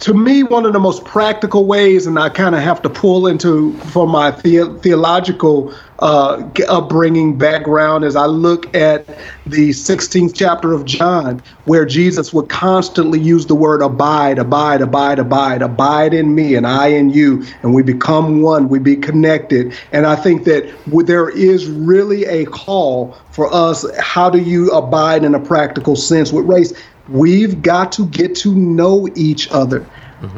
To me, one of the most practical ways, and I kind of have to pull into for my the- theological uh, upbringing background, as I look at the 16th chapter of John, where Jesus would constantly use the word abide, abide, abide, abide, abide in me, and I in you, and we become one, we be connected. And I think that there is really a call for us. How do you abide in a practical sense with race? We've got to get to know each other.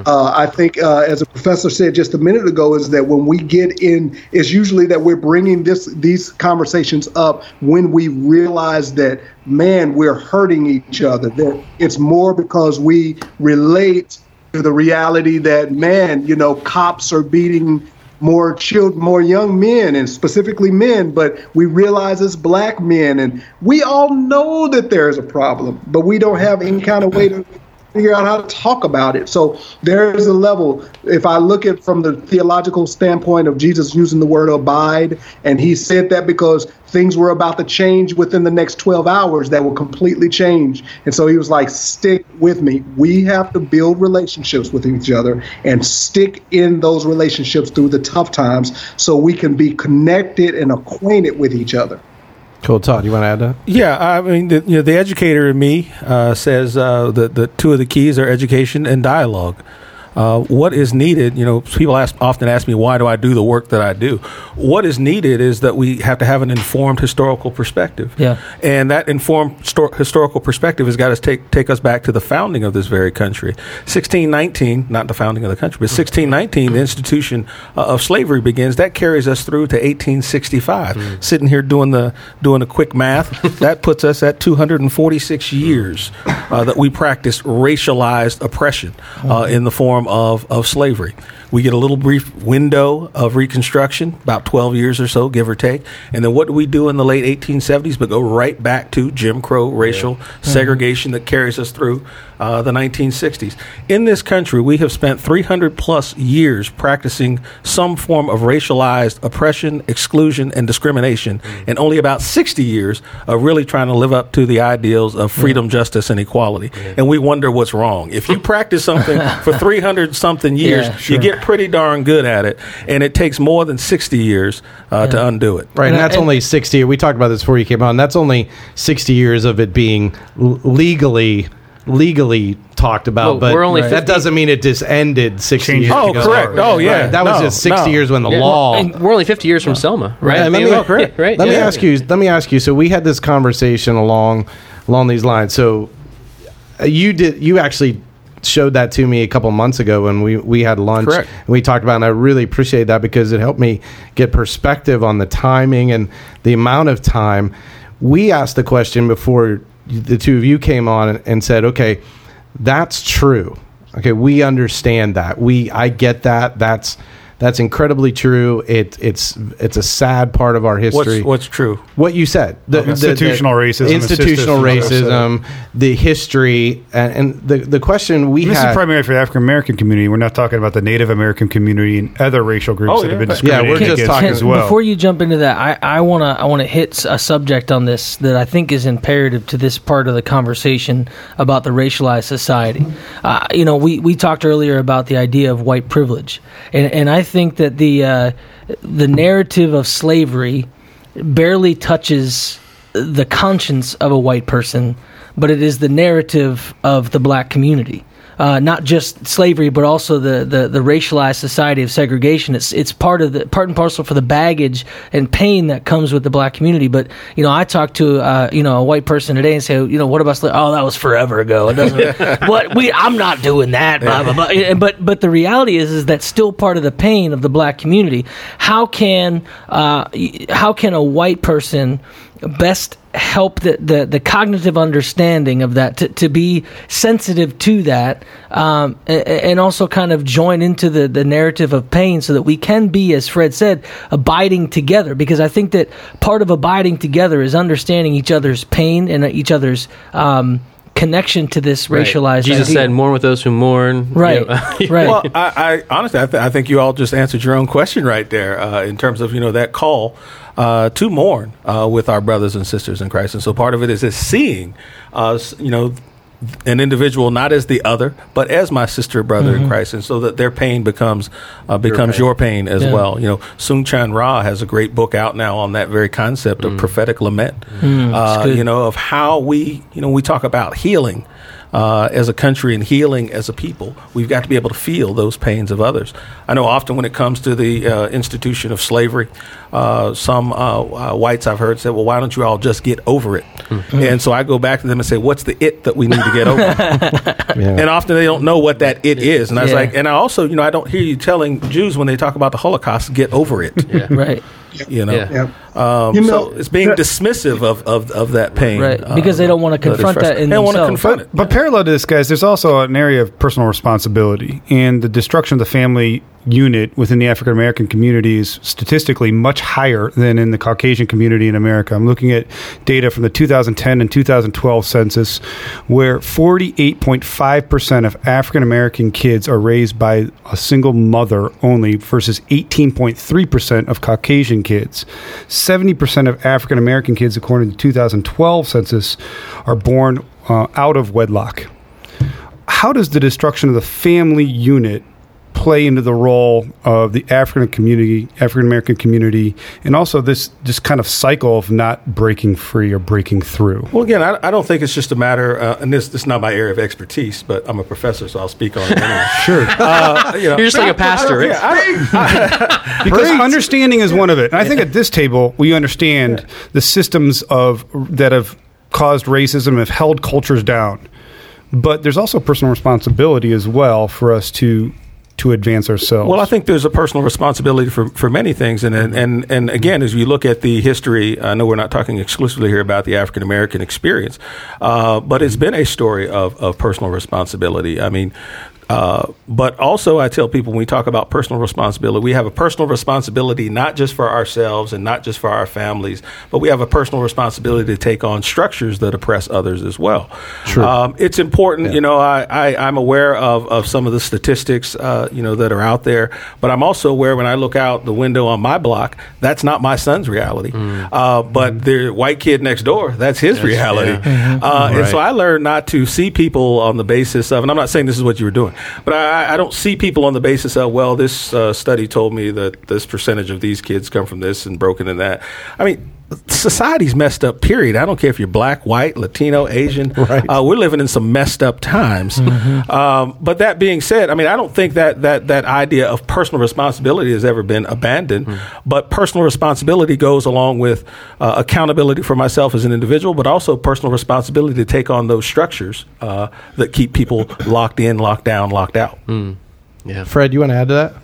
Uh, I think, uh, as a professor said just a minute ago, is that when we get in, it's usually that we're bringing this these conversations up when we realize that man, we're hurting each other. That it's more because we relate to the reality that man, you know, cops are beating more children, more young men, and specifically men, but we realize it's black men, and we all know that there is a problem, but we don't have any kind of way to figure out how to talk about it. So there is a level. If I look at from the theological standpoint of Jesus using the word abide, and he said that because things were about to change within the next 12 hours that will completely change. And so he was like, stick with me. We have to build relationships with each other and stick in those relationships through the tough times so we can be connected and acquainted with each other. Cool, Todd. You want to add that? Yeah, I mean, the, you know, the educator in me uh, says uh, that the two of the keys are education and dialogue. Uh, what is needed, you know, people ask, often ask me, why do I do the work that I do? What is needed is that we have to have an informed historical perspective. Yeah. And that informed sto- historical perspective has got to take, take us back to the founding of this very country. 1619, not the founding of the country, but 1619, the institution uh, of slavery begins. That carries us through to 1865. Sitting here doing the, doing a quick math, that puts us at 246 years uh, that we practiced racialized oppression uh, in the form of, of slavery. We get a little brief window of Reconstruction, about 12 years or so, give or take. And then what do we do in the late 1870s but go right back to Jim Crow racial segregation that carries us through uh, the 1960s? In this country, we have spent 300 plus years practicing some form of racialized oppression, exclusion, and discrimination, and only about 60 years of really trying to live up to the ideals of freedom, justice, and equality. And we wonder what's wrong. If you practice something for 300 something years, Yeah, sure. you get pretty darn good at it, and it takes more than 60 years uh, to undo it. Right, and, And that's and- only 60. We talked about this before you came on. That's only 60 years of it being l- legally legally talked about, Well, but we're only that doesn't mean it just ended 60 Changed years Oh, ago. correct. Oh, yeah. Right, That was just 60 no. years when the Yeah, law and we're only 50 years from Selma, right? Right. I Let mean, me, like, correct. right? Let me yeah. ask you. Let me ask you. So we had this conversation along along these lines. So uh, you did. You actually showed that to me a couple months ago when we we had lunch. Correct. And we talked about, it, and I really appreciate that because it helped me get perspective on the timing and the amount of time. We asked the question before the two of you came on and, and said, "Okay, that's true. Okay, we understand that. We I get that. That's." That's incredibly true. It, it's it's a sad part of our history. What's, what's true? what you said the, the- Institutional the- racism, institutional racism the history and, and the the question we This had is primarily for the African American community. We're not talking about the Native American community and other racial groups Oh, that have yeah. been Yeah, discriminated we're just against talking- as well. Before you jump into that, I, I wanna I wanna hit a subject on this that I think is imperative to this part of the conversation about the racialized society. Uh, you know, we, we talked earlier about the idea of white privilege, and and I think that the uh, the narrative of slavery barely touches the conscience of a white person, but it is the narrative of the black community. Uh, not just slavery, but also the, the, the racialized society of segregation. It's it's part of the part and parcel for the baggage and pain that comes with the black community. But you know, I talked to uh, you know a white person today and say, you know, what about slavery? Oh, that was forever ago. It doesn't. what we I'm not doing that. Blah, blah, blah. But but the reality is is that's still part of the pain of the black community. How can uh, how can a white person best help the, the, the cognitive understanding of that to, to be sensitive to that um, and also kind of join into the, the narrative of pain so that we can be as fred said abiding together. Because i think that part of abiding together is understanding each other's pain and each other's um, connection to this Right. racialized Jesus idea. said, "Mourn with those who mourn." right You know? right Well, I, I honestly, I, th- I think you all just answered your own question right there uh, in terms of you know that call uh, to mourn uh, with our brothers and sisters in Christ, and so part of it is is seeing us, you know. An individual, not as the other, but as my sister, or brother in Christ, and so that their pain becomes uh, becomes your pain, as Yeah. well. You know, Soong-Chan Rah has a great book out now on that very concept of prophetic lament. uh, you know, of how we, you know, we talk about healing uh, as a country and healing as a people. We've got to be able to feel those pains of others. I know often when it comes to the uh, institution of slavery, uh, some uh, uh, whites I've heard say, "Well, why don't you all just get over it?" And so I go back to them and say, "What's the it that we need to get over?" Yeah. And often they don't know what that it is. And I was Yeah. like, and I also, you know, I don't hear you telling Jews when they talk about the Holocaust, get over it. right You know, Yeah. Yeah. um, You so know, it's being dismissive of, of, of that pain, Right, uh, because they don't wanna confront that frustrating. in They don't want to themselves. confront it. But parallel to this, guys, there's also an area of personal responsibility, and the destruction of the family unit within the African American community is statistically much higher than in the Caucasian community in America. I'm looking at data from the 2010 and 2012 census, where 48.5% of African American kids are raised by a single mother only, versus 18.3% of Caucasian kids. 70% of African American kids, according to the 2012 census, are born uh, out of wedlock. How does the destruction of the family unit play into the role of the African community, African American community, and also this just kind of cycle of not breaking free or breaking through? Well, again, I, I don't think it's just a matter, uh, and this, this is not my area of expertise, but I'm a professor, so I'll speak on it anyway. Sure. Uh, you know, You're just like a pastor, right? Yeah, I don't- because understanding is one of it. And I think at this table we understand the systems of that have caused racism have held cultures down. But there's also personal responsibility as well for us to to advance ourselves. Well, I think there's a personal responsibility for, for many things, and, and and again, as you look at the history, I know we're not talking exclusively here about the African American experience, uh, but it's been a story of, of personal responsibility. I mean. Uh, but also, I tell people when we talk about personal responsibility, we have a personal responsibility not just for ourselves and not just for our families, but we have a personal responsibility to take on structures that oppress others as well. Sure. Um, it's important, you know. I, I I'm aware of, of some of the statistics, uh, you know, that are out there. But I'm also aware when I look out the window on my block, that's not my son's reality. Uh, but the white kid next door, that's his reality. Uh, And so I learned not to see people on the basis of, and I'm not saying this is what you were doing, but I, I don't see people on the basis of, well, this uh, study told me that this percentage of these kids come from this and broken in that. I mean. Society's messed up. Period. I don't care if you're black, white, Latino, Asian. Right. Uh, we're living in some messed up times. Um, but that being said, I mean, I don't think that that that idea of personal responsibility has ever been abandoned. But personal responsibility goes along with uh, accountability for myself as an individual, but also personal responsibility to take on those structures uh, that keep people locked in, locked down, locked out. Yeah. Fred, you want to add to that?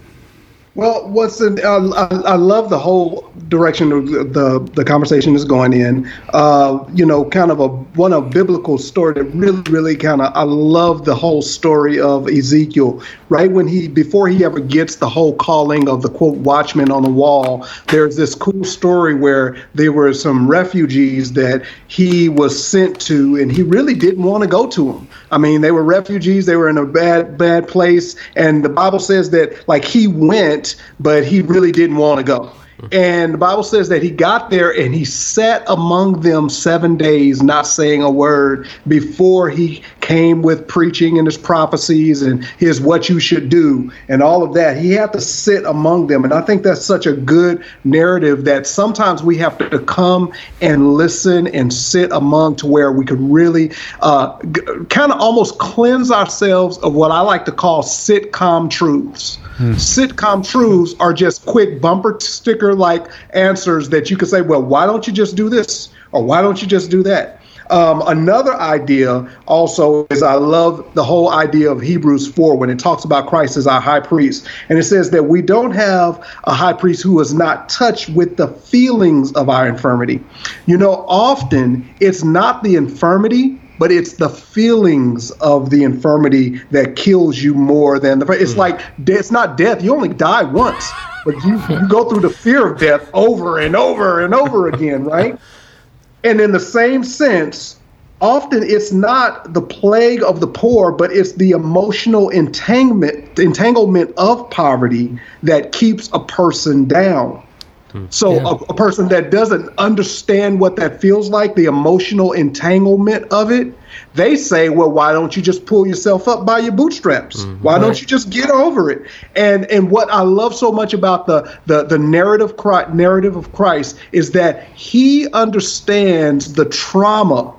Well, what's in, uh, I, I love the whole direction of the the, the conversation is going in. Uh, you know, kind of a one of biblical story that really, really kind of I love the whole story of Ezekiel. Right when he before he ever gets the whole calling of the quote watchman on the wall, there's this cool story where there were some refugees that he was sent to, and he really didn't want to go to them. I mean, they were refugees. They were in a bad, bad place, and the Bible says that like he went, but he really didn't want to go. And the Bible says that he got there and he sat among them seven days, not saying a word, before he came with preaching and his prophecies and his what you should do and all of that. He had to sit among them. And I think that's such a good narrative that sometimes we have to come and listen and sit among to where we could really uh, g- kind of almost cleanse ourselves of what I like to call sitcom truths. Sitcom truths are just quick bumper sticker like answers that you could say, well, why don't you just do this? Or why don't you just do that? Um, another idea also is I love the whole idea of Hebrews 4 when it talks about Christ as our high priest. And it says that we don't have a high priest who is not touched with the feelings of our infirmity. You know, often it's not the infirmity, but it's the feelings of the infirmity that kills you more than the. It's like it's not death. You only die once, but you, you go through the fear of death over and over and over again, right? And in the same sense, often it's not the plague of the poor, but it's the emotional entanglement entanglement of poverty that keeps a person down. So Yeah. a, a person that doesn't understand what that feels like, the emotional entanglement of it, they say, "Well, why don't you just pull yourself up by your bootstraps? Mm-hmm. Why don't you just get over it?" And and what I love so much about the the the narrative Christ, narrative of Christ is that he understands the trauma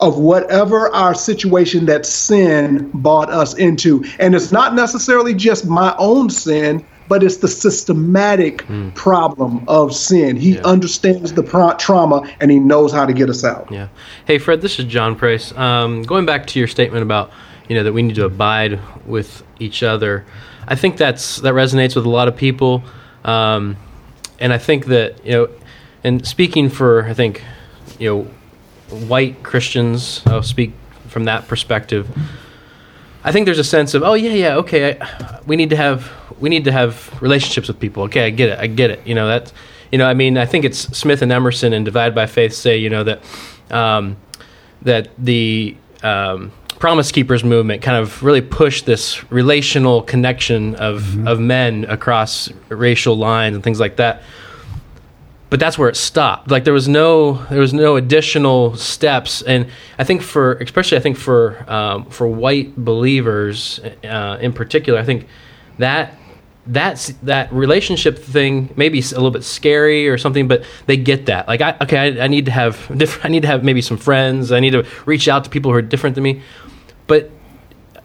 of whatever our situation that sin brought us into. And it's not necessarily just my own sin, but it's the systematic problem of sin. He understands the pro- trauma and he knows how to get us out. Yeah. Hey, Fred, this is John Price. Um, going back to your statement about you know that we need to abide with each other, I think that's that resonates with a lot of people, um, and I think that you know, and speaking for I think you know white Christians, I'll speak from that perspective. I think there's a sense of oh yeah yeah okay I, we need to have we need to have relationships with people. Okay I get it I get it. You know that you know I mean I think it's Smith and Emerson and Divided by Faith say you know that um, that the um, Promise Keepers movement kind of really pushed this relational connection of of men across racial lines and things like that but that's where it stopped. Like there was no there was no additional steps, and I think for especially I think for um, for white believers uh, in particular, I think that that's that relationship thing maybe a little bit scary or something, but they get that. Like I okay, I, I need to have different. I need to have maybe some friends. I need to reach out to people who are different than me, but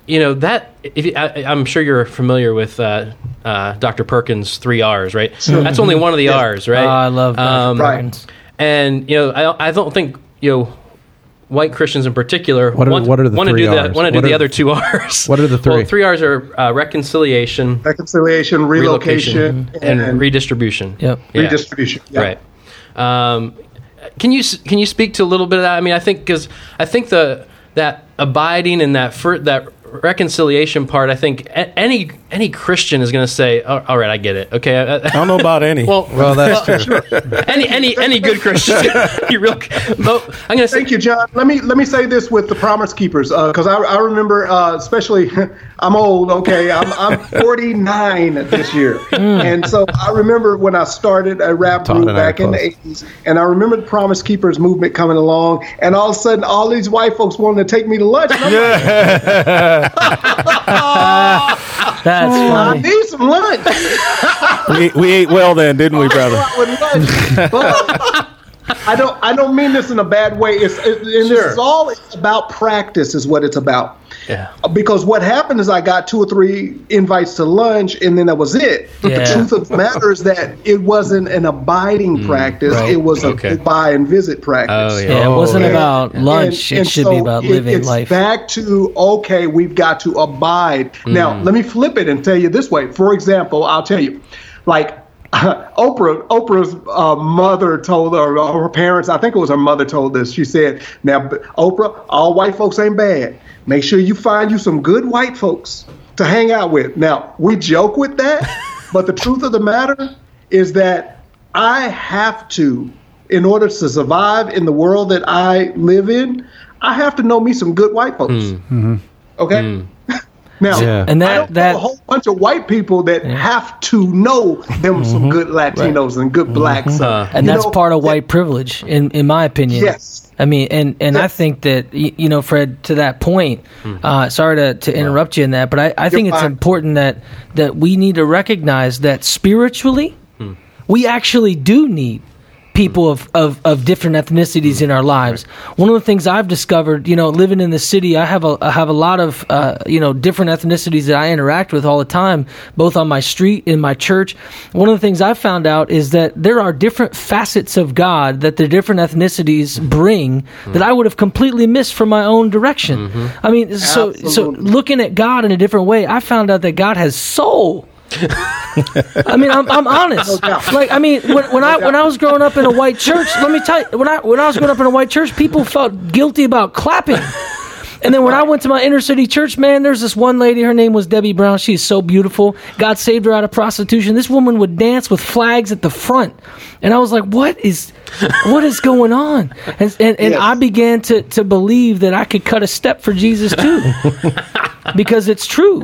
you know that if you, I, I'm sure you're familiar with uh, uh, Dr. Perkins' three R's, right? That's only one of the R's, right? Oh, I love Dr. Um, Perkins. And you know, I, I don't think you know white Christians in particular What are- want, what are the want to do the want to do What the other two R's. what are the three? Well, three? three R's are uh, reconciliation, Reconciliation, relocation, and, and, redistribution. Yep. Yeah. redistribution. Yeah. Right. Um, can you can you speak to a little bit of that? I mean, I think because I think the that abiding and that fir- that reconciliation part, I think a- any any Christian is going to say, "Oh, "All right, I get it." Okay. I, I don't know about any. well, Well, that's true. any any any good Christian, you real. But I'm going to say, Thank you, John. Let me let me say this with the Promise Keepers, because I, I remember, uh, especially, I'm old. Okay, I'm I'm 49 this year, and so I remember when I started a rap Todd group and I are back in the 80s, and I remember the Promise Keepers movement coming along, and all of a sudden, all these white folks wanted to take me to lunch. And I'm like, That's oh, I funny. need some lunch. we, we ate well then, didn't we, brother? lunch. But I don't. I don't mean this in a bad way. It's it, and this is all it's about. Practice is what it's about. Yeah. Because what happened is I got two or three invites to lunch, and then that was it. But Yeah. the truth of the matter is that it wasn't an abiding practice. right. It was a Okay. buy and visit practice. Oh, yeah. Yeah, it wasn't okay. about lunch. And- it and should so be about it- living it's life. Back to okay, we've got to abide. Mm. Now, let me flip it and tell you this way. For example, I'll tell you. like Oprah, Oprah's uh, mother told her, or her parents, I think it was her mother told this. She said, "Now, Oprah, all white folks ain't bad. Make sure you find you some good white folks to hang out with." Now, we joke with that, but the truth of the matter is that I have to, in order to survive in the world that I live in, I have to know me some good white folks. Hmm. Mm-hmm. Okay. Hmm. Now, Yeah. And I that don't know that a whole bunch of white people that have to know them some good Latinos and good blacks. Uh, and that's know, part of that- white privilege in in my opinion. Yes. i mean and and i think that you know fred to that point uh, sorry to, to interrupt you in that but i, I think it's fine. important that that we need to recognize that spiritually we actually do need people of, of, of different ethnicities in our lives. One of the things I've discovered, you know, living in the city, I have a I have a lot of uh, you know different ethnicities that I interact with all the time, both on my street in my church. One of the things I've found out is that there are different facets of God that the different ethnicities bring that I would have completely missed from my own direction. I mean, so so looking at God in a different way, I found out that God has soul. I mean, I'm, I'm honest. Like, I mean, when, when I when I was growing up in a white church, let me tell you, when I when I was growing up in a white church, people felt guilty about clapping. And then when I went to my inner city church, man, there's this one lady. Her name was Debbie Brown. She's so beautiful. God saved her out of prostitution. This woman would dance with flags at the front, and I was like, "What is, what is going on?" And and, and Yes. I began to to believe that I could cut a step for Jesus too. Because it's true.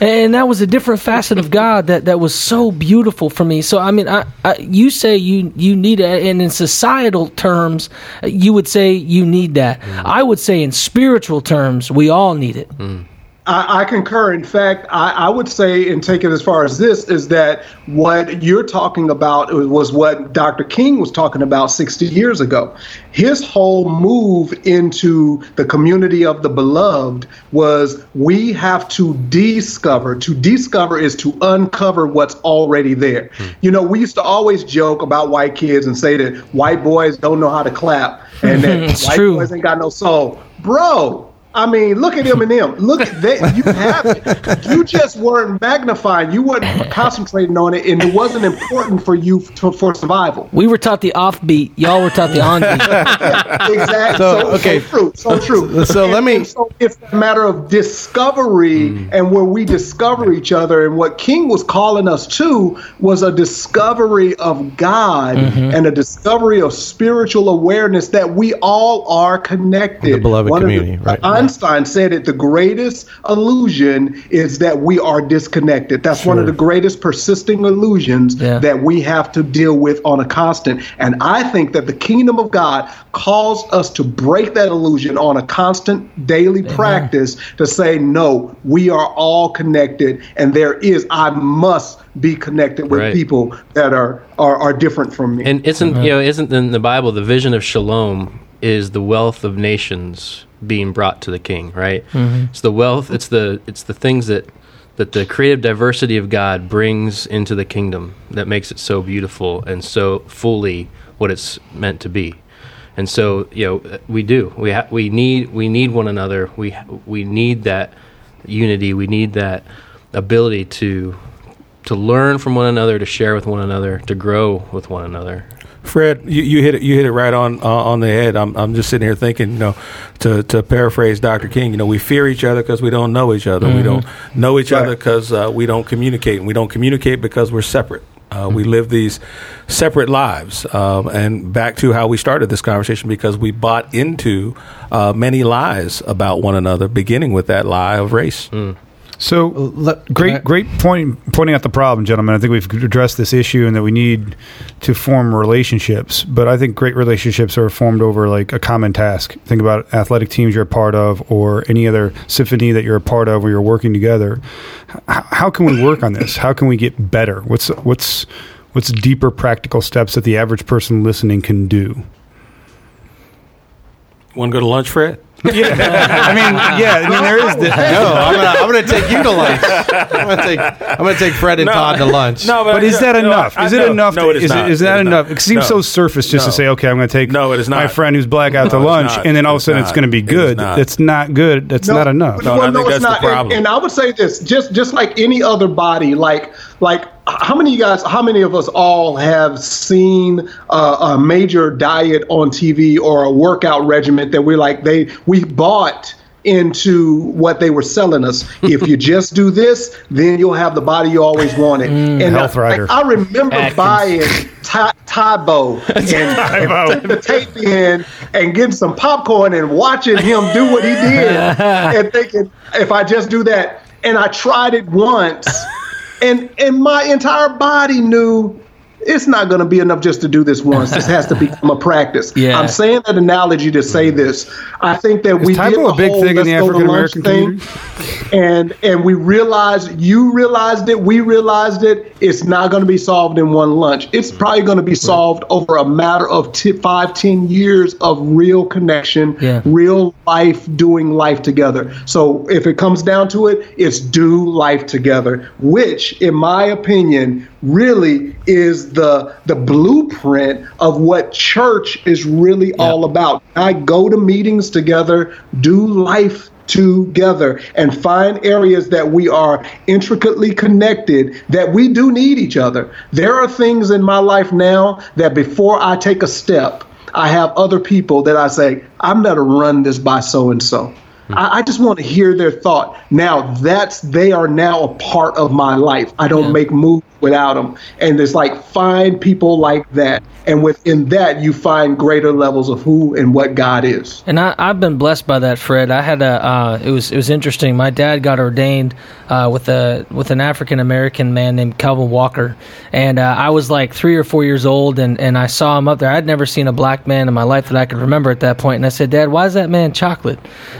And that was a different facet of god that that was so beautiful for me. So i mean I, I you say you you need it and in societal terms you would say you need that. Mm. I would say in spiritual terms we all need it mm. I, I concur. In fact, I, I would say, and take it as far as this, is that what you're talking about was what Dr. King was talking about 60 years ago. His whole move into the community of the beloved was we have to discover. To discover is to uncover what's already there. Hmm. You know, we used to always joke about white kids and say that white boys don't know how to clap and that white true. boys ain't got no soul. Bro, I mean, look at Eminem. Look at that. You have it. You just weren't magnifying. You weren't concentrating on it, and it wasn't important for you to, for survival. we were taught the offbeat y'all were taught the onbeat Exactly. So, So, okay. So true. So true. So And- let me- so it's a matter of discovery, mm. and where we discover each other. And what King was calling us to was a discovery of God mm-hmm. and a discovery of spiritual awareness that we all are connected. The beloved One of the- community, right. Einstein said it. The greatest illusion is that we are disconnected. That's one of the greatest persisting illusions Yeah. that we have to deal with on a constant. And I think that the kingdom of God calls us to break that illusion on a constant daily practice to say, no, we are all connected. And there is, I must be connected with Right. people that are, are, are different from me. And isn't you know isn't in the Bible the vision of shalom is the wealth of nations being brought to the king, right? Mm-hmm. It's the wealth. It's the it's the things that that the creative diversity of God brings into the kingdom that makes it so beautiful and so fully what it's meant to be. And so you know we do we ha- we need we need one another. We ha- we need that unity. We need that ability to to learn from one another, to share with one another, to grow with one another. Fred, you, you hit it. You hit it right on uh, on the head. I'm, I'm just sitting here thinking, you know, to, to paraphrase Dr. King, you know, we fear each other because we don't know each other. We don't know each other because uh, we don't communicate, and we don't communicate because we're separate. Uh, we live these separate lives. Um, and back to how we started this conversation, because we bought into uh, many lies about one another, beginning with that lie of race. So let- great, I- great point pointing out the problem, gentlemen. I think we've addressed this issue and that we need to form relationships. But I think great relationships are formed over like a common task. Think about athletic teams you're a part of, or any other symphony that you're a part of, where you're working together. H- how can we work on this? How can we get better? What's what's what's deeper practical steps that the average person listening can do? Want to go to lunch, Fred? I mean, yeah, I mean there is the, No, I'm gonna, I'm gonna take you to lunch. I'm gonna take I'm gonna take Fred and Todd to lunch. No, But is that no, enough? I- Is it enough? No, to- it is, is not. Is that It is enough? not. It seems No. so surface just No. to say, okay, I'm going to take No, it is my friend who's black out to No, lunch, and then all of a sudden it's going to be good. not. It's not good. That's No, not enough. No, well, I think no, it's that's the not. And- And, I would say this, just just like any other body, like like how many of you guys, how many of us all have seen uh, a major diet on TV or a workout regimen that we're like they we bought into what they were selling us. if you just do this, then you'll have the body you always wanted. and Health uh, Rider. I, I remember Atkins. buying Ty- Tae Bo and, and the tape in and getting some popcorn and watching him do what he did and thinking, if I just do that. And I tried it once, and and my entire body knew it's not going to be enough just to do this once. This has to become a practice. Yeah. I'm saying that analogy to say this. I think that we Tae Bo did the a big whole thing in the go to lunch African-American thing, and and we realized you realized it, we realized it. It's not going to be solved in one lunch. It's probably going to be solved over a matter of t- five, ten years of real connection, Yeah. real life, doing life together. So if it comes down to it, it's do life together, which, in my opinion, really is the the blueprint of what church is really all about. I go to meetings together, do life together and find areas that we are intricately connected that we do need each other. There are things in my life now that before I take a step, I have other people that I say, I'm going to run this by so and so. I I just want to hear their thought. Now that's they are now a part of my life. I don't make moves without them. And it's like find people like that. And within that you find greater levels of who and what God is. And I, I've been blessed by that, Fred. I had a. Uh, it was it was interesting. My dad got ordained uh, with a with an African American man named Calvin Walker, and uh, I was like three or four years old, and, and I saw him up there. I'd never seen a black man in my life that I could remember at that point. and I said, Dad, why is that man chocolate?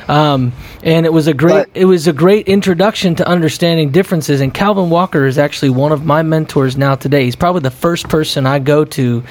Um, and it was a great Right. it was a great introduction to understanding differences. And Calvin Walker is actually one of my mentors now today. He's probably the first person I go to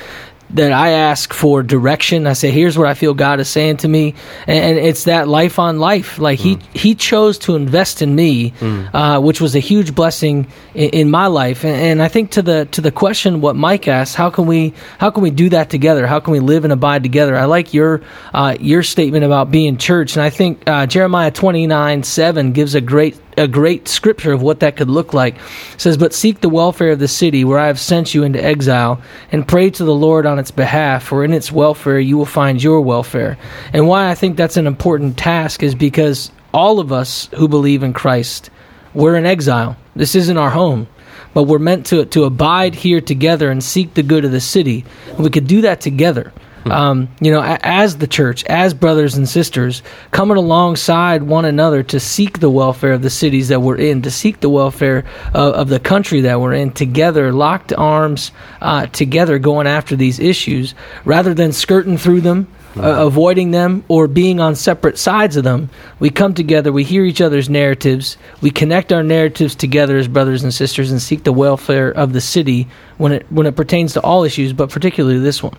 that I ask for direction. I say, "Here's what I feel God is saying to me," and, and it's that life on life. Like he he chose to invest in me, uh, which was a huge blessing in, in my life. And, and I think to the to the question what Mike asked, how can we how can we do that together? How can we live and abide together? I like your uh, your statement about being church, and I think uh, Jeremiah twenty nine seven gives a great a great scripture of what that could look like. It says, But seek the welfare of the city where I have sent you into exile, and pray to the Lord on its behalf, for in its welfare you will find your welfare. And why I think that's an important task is because all of us who believe in Christ, we're in exile. This isn't our home. But we're meant to, to abide here together and seek the good of the city. And we could do that together um, you know, as the church, as brothers and sisters, coming alongside one another to seek the welfare of the cities that we're in, to seek the welfare of, of the country that we're in, together, locked arms uh, together, going after these issues, rather than skirting through them. Uh, avoiding them or being on separate sides of them, we come together, we hear each other's narratives, we connect our narratives together as brothers and sisters, and seek the welfare of the city when it when it pertains to all issues, but particularly this one.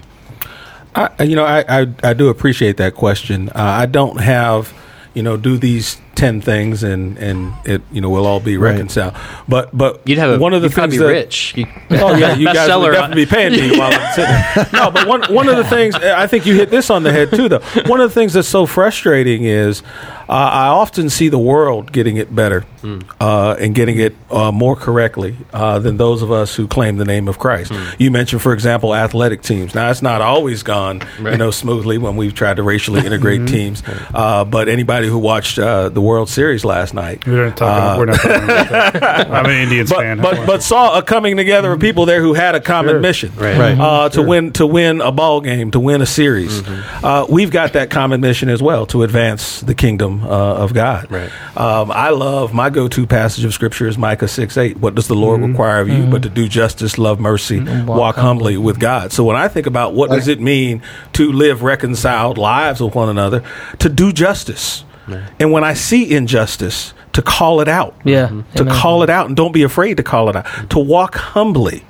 I, you know, I, I, I do appreciate that question. Uh, I don't have, you know, do these ten things and and it, you know, we'll all be Right. reconciled. But but You'd have a, one of the you'd things be that, rich. You, Oh yeah, you guys Bestseller would on- definitely be paying me while I'm sitting. No, but one one of the things I think you hit this on the head too. Though one of the things that's so frustrating is uh, I often see the world getting it better uh, and getting it uh, more correctly uh, than those of us who claim the name of Christ. You mentioned, for example, athletic teams. Now it's not always gone, you know, smoothly when we've tried to racially integrate teams. Uh, but anybody who watched uh, the World Series last night, We're not talking, we're not talking about that. I'm an Indians fan. but but, but saw a coming together of people there who had a common Sure. mission, Right. Right. Uh, to win to win a ball game, to win a series. Uh, we've got that common mission as well to advance the kingdom uh, of God. Right. Um, I love my go-to passage of scripture is Micah six eight. What does the Lord require of you but to do justice, love mercy, walk, humbly with God? So when I think about what does it mean to live reconciled lives with one another, to do justice, and when I see injustice, to call it out. Yeah. to Amen. call it out and don't be afraid to call it out. Mm-hmm. To walk humbly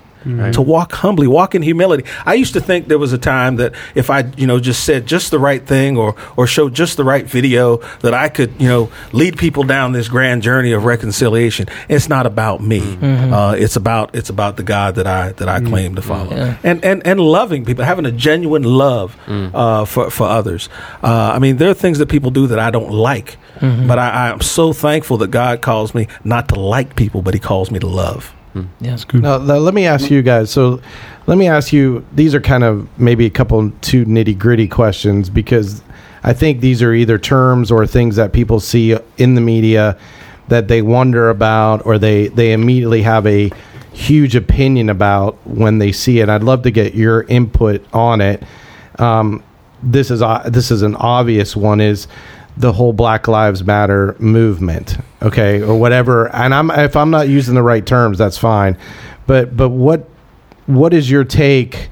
to walk humbly walk in humility. I used to think there was a time that if i you know just said just the right thing or or showed just the right video that i could you know lead people down this grand journey of reconciliation. It's not about me. Uh, it's about it's about the god that i that i claim to follow. Yeah. and and and loving people having a genuine love uh, for for others. Uh, i mean there are things that people do that i don't like but I, i'm so thankful that god calls me not to like people but he calls me to love Yeah. good. Now, th- let me ask you guys. So, let me ask you. These are kind of maybe a couple two nitty gritty questions because I think these are either terms or things that people see in the media that they wonder about or they they immediately have a huge opinion about when they see it. I'd love to get your input on it. Um, this is uh, this is an obvious one. Is the whole Black Lives Matter movement, okay, or whatever. And I'm if I'm not using the right terms, that's fine. But but what what is your take?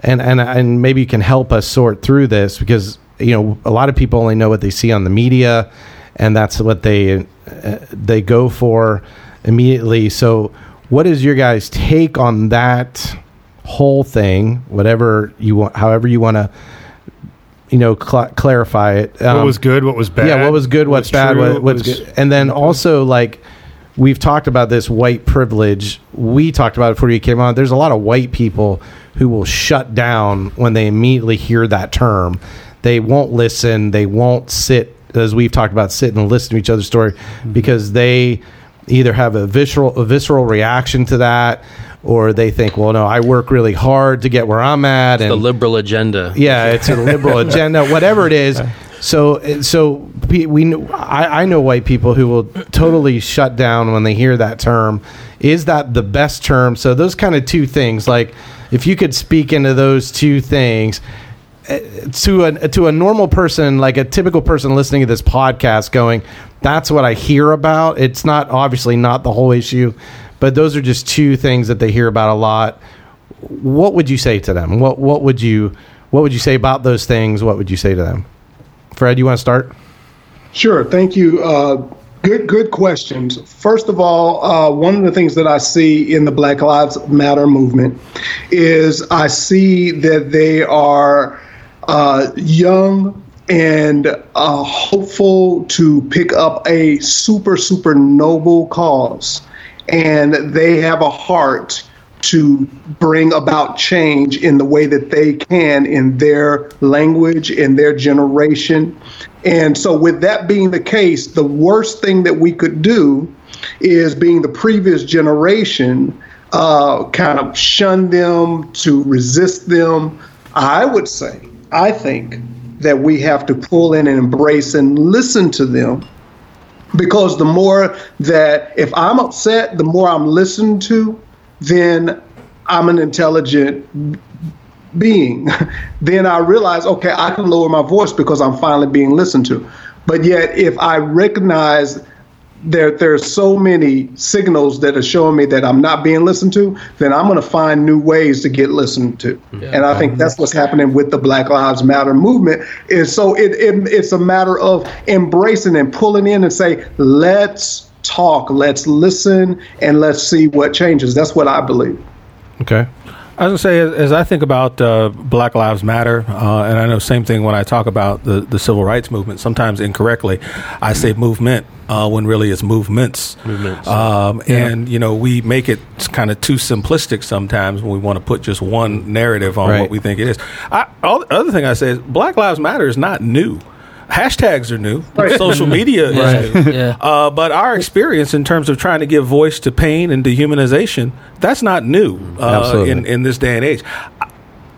And and and maybe you can help us sort through this because you know a lot of people only know what they see on the media, and that's what they uh, they go for immediately. So what is your guys' take on that whole thing? Whatever you want, however you want to you know cl- clarify it. what Um, was good? What was bad? yeah, what was good, what's bad, true, what, what's was- good, and then also like we've talked about this white privilege. We talked about it before you came on. There's a lot of white people who will shut down when they immediately hear that term. They won't listen. They won't sit, as we've talked about, sit and listen to each other's story because they either have a visceral a visceral reaction to that, or they think, well, no, I work really hard to get where I'm at, and the liberal agenda. yeah, it's a liberal agenda, whatever it is. So, so we, I, I know white people who will totally shut down when they hear that term. Is that the best term? So, those kind of two things, like if you could speak into those two things eh, to a to a normal person, like a typical person listening to this podcast, going, "That's what I hear about." It's not obviously not the whole issue, but those are just two things that they hear about a lot what would you say to them? What what would you what would you say about those things? What would you say to them? Fred, you want to start? Sure. Thank you. Uh, good, good questions. First of all, uh, one of the things that I see in the Black Lives Matter movement is I see that they are uh, young and uh, hopeful to pick up a super, super noble cause. And they have a heart to bring about change in the way that they can in their language, in their generation. And so, with that being the case, the worst thing that we could do is being the previous generation, uh, kind of shun them, to resist them. I would say, I think that we have to pull in and embrace and listen to them because the more that if I'm upset, the more I'm listened to, then I'm an intelligent being. then I realize, okay, I can lower my voice because I'm finally being listened to. But yet, if I recognize there there are so many signals that are showing me that I'm not being listened to, then I'm going to find new ways to get listened to. And I think that's what's happening with the Black Lives Matter movement. Is so it, it it's a matter of embracing and pulling in and say, let's talk, let's listen, and let's see what changes. That's what I believe. Okay. I was gonna say, as, as I think about uh, Black Lives Matter, uh, and I know same thing when I talk about the, the civil rights movement. Sometimes incorrectly, I say movement uh, when really it's movements. Movements. Um, And you know, we make it kind of too simplistic sometimes when we want to put just one narrative on Right. what we think it is. I, all, the other thing I say is Black Lives Matter is not new. Hashtags are new. Social media is new. Yeah. Uh, but our experience in terms of trying to give voice to pain and dehumanization, that's not new uh, in, in this day and age.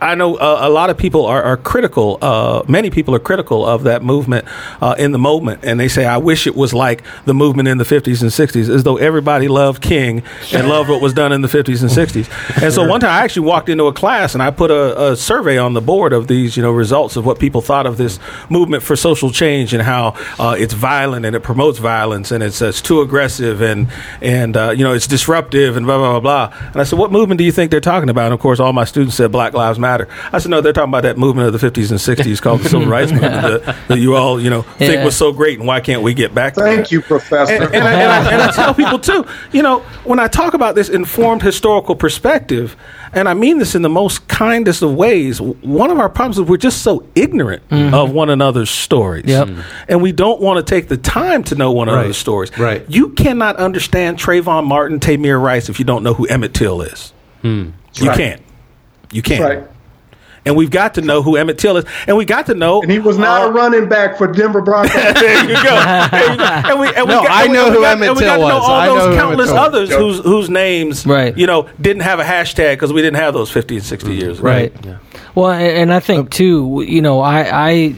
I- know uh, a lot of people are, are critical. Uh, many people are critical of that movement uh, in the moment, and they say, "I wish it was like the movement in the '50s and '60s, as though everybody loved King and loved what was done in the '50s and '60s." And so one time, I actually walked into a class and I put a, a survey on the board of these, you know, results of what people thought of this movement for social change and how uh, it's violent and it promotes violence and it's, it's too aggressive and and uh, you know it's disruptive and blah blah blah blah. And I said, "What movement do you think they're talking about?" And of course, all my students said Black Lives Matter. I said, "No, they're talking about that movement of the '50s and '60s called the Civil Rights Movement that, that you all you know think was so great, and why can't we get back?" to Thank that? you, Professor. and, and, I, and, I, and I tell people too, you know, when I talk about this informed historical perspective, and I mean this in the most kindest of ways, one of our problems is we're just so ignorant mm-hmm. of one another's stories. Yep. And we don't want to take the time to know one Right. another's stories. Right. You cannot understand Trayvon Martin, Tamir Rice if you don't know who Emmett Till is. Hmm. You Right. can't. You can't. right. And we've got to know who Emmett Till is, and we got to know. And he was not uh, a running back for Denver Broncos. there you go. There you go. And we, and we No, got, I and know who got- Emmett and we got Till to know was. all I know those Emmett countless others whose whose names, Right. you know, didn't have a hashtag because we didn't have those 50 and 60 years. ago. Right. Well, and, I think too, you know, I,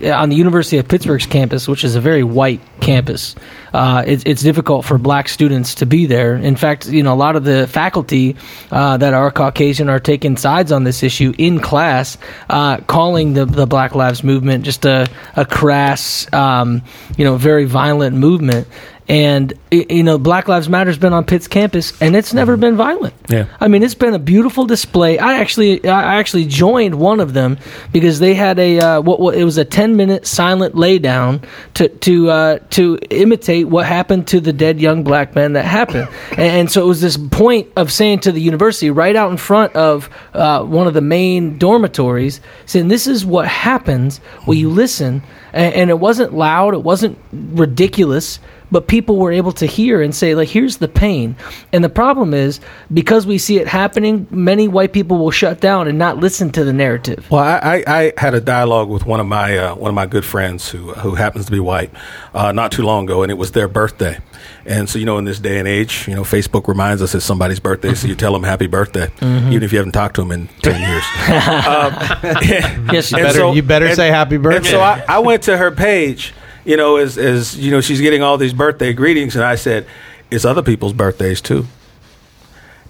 I on the University of Pittsburgh's campus, which is a very white campus, uh, it's, it's difficult for black students to be there. In fact, you know, a lot of the faculty uh, that are Caucasian are taking sides on this issue in class, uh, calling the the Black Lives Movement just a a crass, um, you know, very violent movement. And you know, Black Lives Matter's been on Pitt's campus, and it's never been violent. Yeah. I mean, it's been a beautiful display. I actually, I actually joined one of them because they had a uh, what, what it was a ten minute silent laydown to to uh, to imitate what happened to the dead young black man that happened, and, and so it was this point of saying to the university right out in front of uh, one of the main dormitories, saying this is what happens when you listen, and, and it wasn't loud, it wasn't ridiculous but people were able to hear and say like here's the pain and the problem is because we see it happening many white people will shut down and not listen to the narrative Well, I, I, I had a dialogue with one of my uh, one of my good friends who who happens to be white, uh, not too long ago, and it was their birthday. And so, you know, in this day and age, you know, Facebook reminds us it's somebody's birthday, so you tell them happy birthday, even if you haven't talked to them in ten years. um, yes you Better, so- you better and- say happy birthday. And so I, I went to her page, you know, as as you know, she's getting all these birthday greetings, and I said, "It's other people's birthdays too."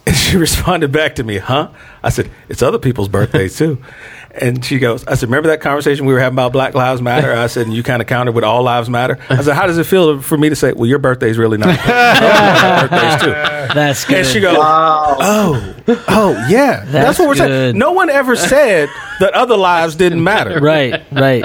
And she responded back to me, "Huh?" I said, "It's other people's birthdays too." And she goes, "I said, remember that conversation we were having about Black Lives Matter?" I said, and you kind of countered with All Lives Matter. I said, "How does it feel for me to say, well, your birthday's really not birthdays too?" that's good And she goes, "Oh, oh, yeah, that's, what we're saying." No one ever said that other lives didn't matter. right right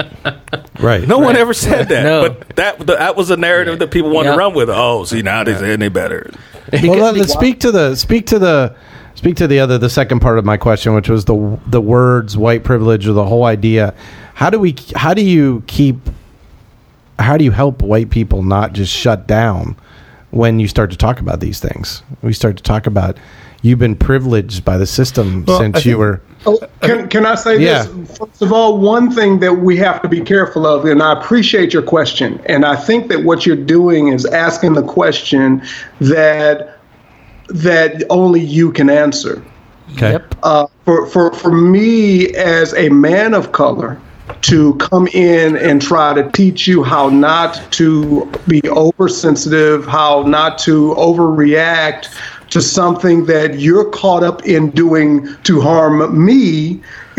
right. No one ever said that. No. But that that was a narrative that people wanted Yep. to run with. Oh, see now they say any better. well, let, us speak to the speak to the speak to the other the second part of my question, which was the the words white privilege or the whole idea. How do we? How do you keep? How do you help white people not just shut down when you start to talk about these things? We start to talk about you've been privileged by the system Well, since think- you were. Oh, can, can I say Yeah. this? First of all, one thing that we have to be careful of, and I appreciate your question, and I think that what you're doing is asking the question that that only you can answer. Okay. yep Uh, for, for, for me as a man of color to come in and try to teach you how not to be oversensitive, how not to overreact to something that you're caught up in doing to harm me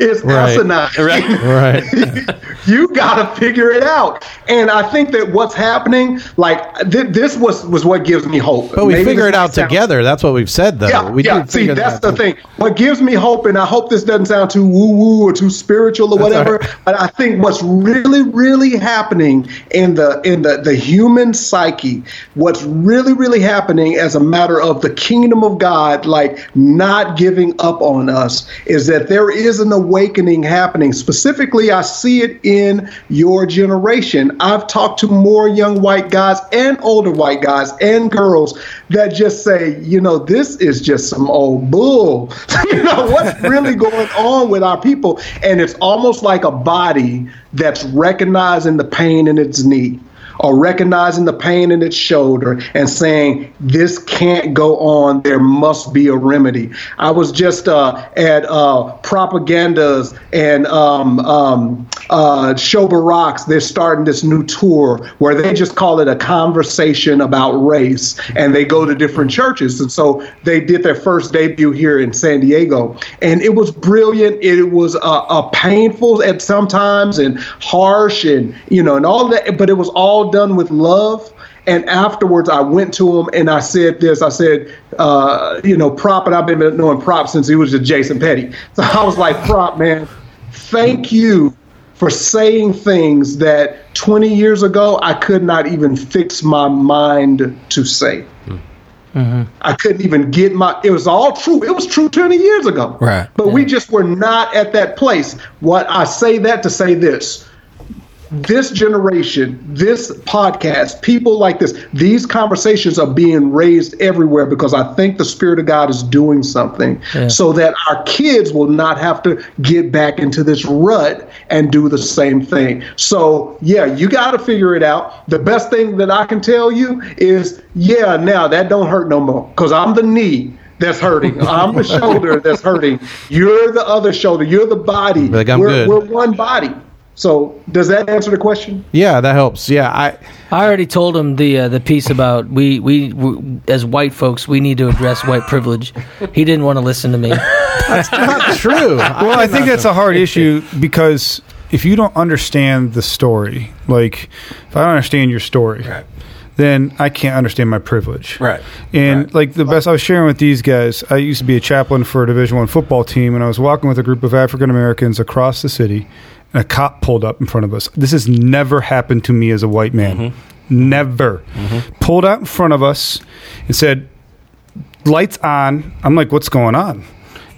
is Right. asinine. Right. you got to figure it out. And I think that what's happening, like th- this was was what gives me hope. But we Maybe figure it out sound- together. That's what we've said, though. yeah, we yeah. See, that's that the out. thing. What gives me hope, and I hope this doesn't sound too woo woo or too spiritual or whatever, but I think what's really, really happening in the in the the human psyche, what's really, really happening as a matter of the kingdom of God, like not giving up on us, is that there is an awakening happening. Specifically, I see it in your generation. I've talked to more young white guys and older white guys and girls that just say, you know, this is just some old bull. you know, what's really going on with our people? And it's almost like a body that's recognizing the pain in its knee or recognizing the pain in its shoulder and saying, this can't go on. There must be a remedy. I was just uh, at uh, Propagandas and um, um, uh, Shoba Rocks. They're starting this new tour where they just call it a conversation about race. And they go to different churches. And so they did their first debut here in San Diego. And it was brilliant. It was uh, uh, painful at sometimes and harsh and, you know, and all that. But it was all done with love. And afterwards, I went to him and I said this. I said, uh, you know, Prop, and I've been knowing Prop since he was just Jason Petty. So I was like, Prop, man, thank you for saying things that 20 years ago I could not even fix my mind to say. I couldn't even get my. It was all true. It was true 20 years ago. Right. But we just were not at that place. What I say that to say this this generation, this podcast, people like this, these conversations are being raised everywhere because I think the Spirit of God is doing something so that our kids will not have to get back into this rut and do the same thing. So, yeah, you got to figure it out. The best thing that I can tell you is, yeah, now that don't hurt no more because I'm the knee that's hurting. I'm the shoulder that's hurting. You're the other shoulder. You're the body. Like, I'm we're, good. we're one body. So, does that answer the question? Yeah, that helps. Yeah, I I already told him the uh, the piece about we, we we as white folks we need to address white privilege. He didn't want to listen to me. That's not true. Well, I think that's a hard issue because if you don't understand the story, like if I don't understand your story, then I can't understand my privilege. Right. And Right. like the best I was sharing with these guys, I used to be a chaplain for a Division One football team, and I was walking with a group of African Americans across the city, and a cop pulled up in front of us. This has never happened to me as a white man. Mm-hmm. Never. Pulled out in front of us and said, "Lights on." I'm like, "What's going on?"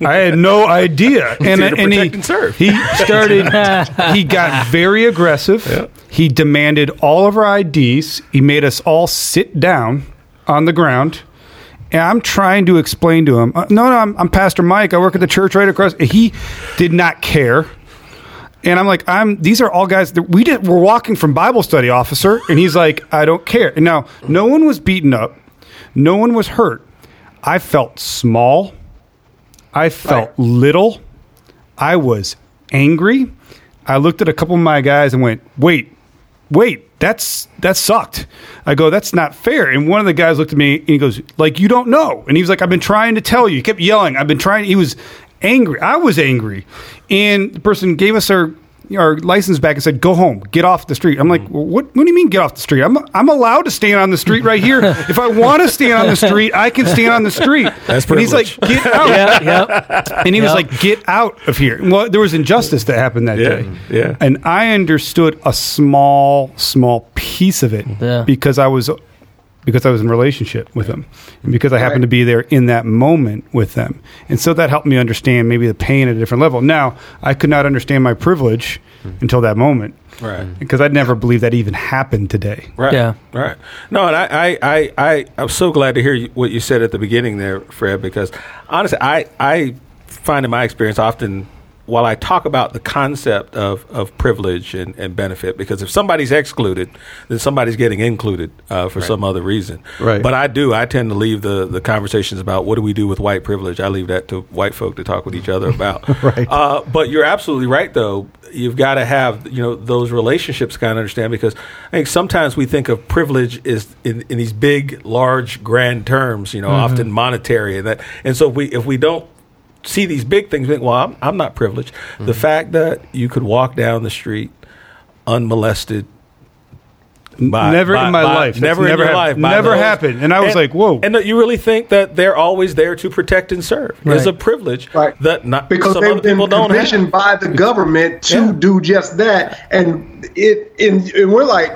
I had no idea. And, and he, and he started, he got very aggressive. He demanded all of our IDs. He made us all sit down on the ground. And I'm trying to explain to him, uh, no, no, I'm, I'm Pastor Mike. I work at the church right across. He did not care. And I'm like, I'm. These are all guys that we did. We're walking from Bible study, officer. And he's like, I don't care. And now, no one was beaten up. No one was hurt. I felt small. I felt little. I was angry. I looked at a couple of my guys and went, "Wait, wait, that's that sucked." I go, "That's not fair." And one of the guys looked at me and he goes, "Like you don't know." And he was like, "I've been trying to tell you." He kept yelling. I've been trying. He was angry. I was angry, and the person gave us our our license back and said, "Go home, get off the street." I'm like, well, "What? What do you mean get off the street? I'm I'm allowed to stand on the street right here. if I want to stand on the street, I can stand on the street." That's and he's like, "Get out!" yeah, yep. And he was like, "Get out of here!" Well, there was injustice that happened that Yeah, day. yeah. And I understood a small, small piece of it Yeah. because I was because I was in relationship with them, and because I happened to be there in that moment with them, and so that helped me understand maybe the pain at a different level. Now I could not understand my privilege hmm. until that moment, Right. Because I'd never believed that even happened today. Right. Yeah. Right. No, and I, I, I, I, I'm so glad to hear you, what you said at the beginning there, Fred, because honestly, I, I find in my experience often while I talk about the concept of, of privilege and, and benefit, because if somebody's excluded, then somebody's getting included uh, for some other reason. Right. But I do, I tend to leave the, the conversations about what do we do with white privilege. I leave that to white folk to talk with each other about. Right. Uh, but you're absolutely right, though. You've got to have you know those relationships kind of understand because I think sometimes we think of privilege is in, in these big, large, grand terms. You know, often monetary and that. And so if we if we don't see these big things, think, well, I'm, I'm not privileged. The mm-hmm. fact that you could walk down the street unmolested. by- Never by- in my by- life. That's Never in never your hap- life. never those- happened. And I was like, whoa. And you really think that they're always there to protect and serve. It's a privilege Right. that not because some they've other been people don't commissioned have. by the government to Yeah. do just that, and it and, and we're like,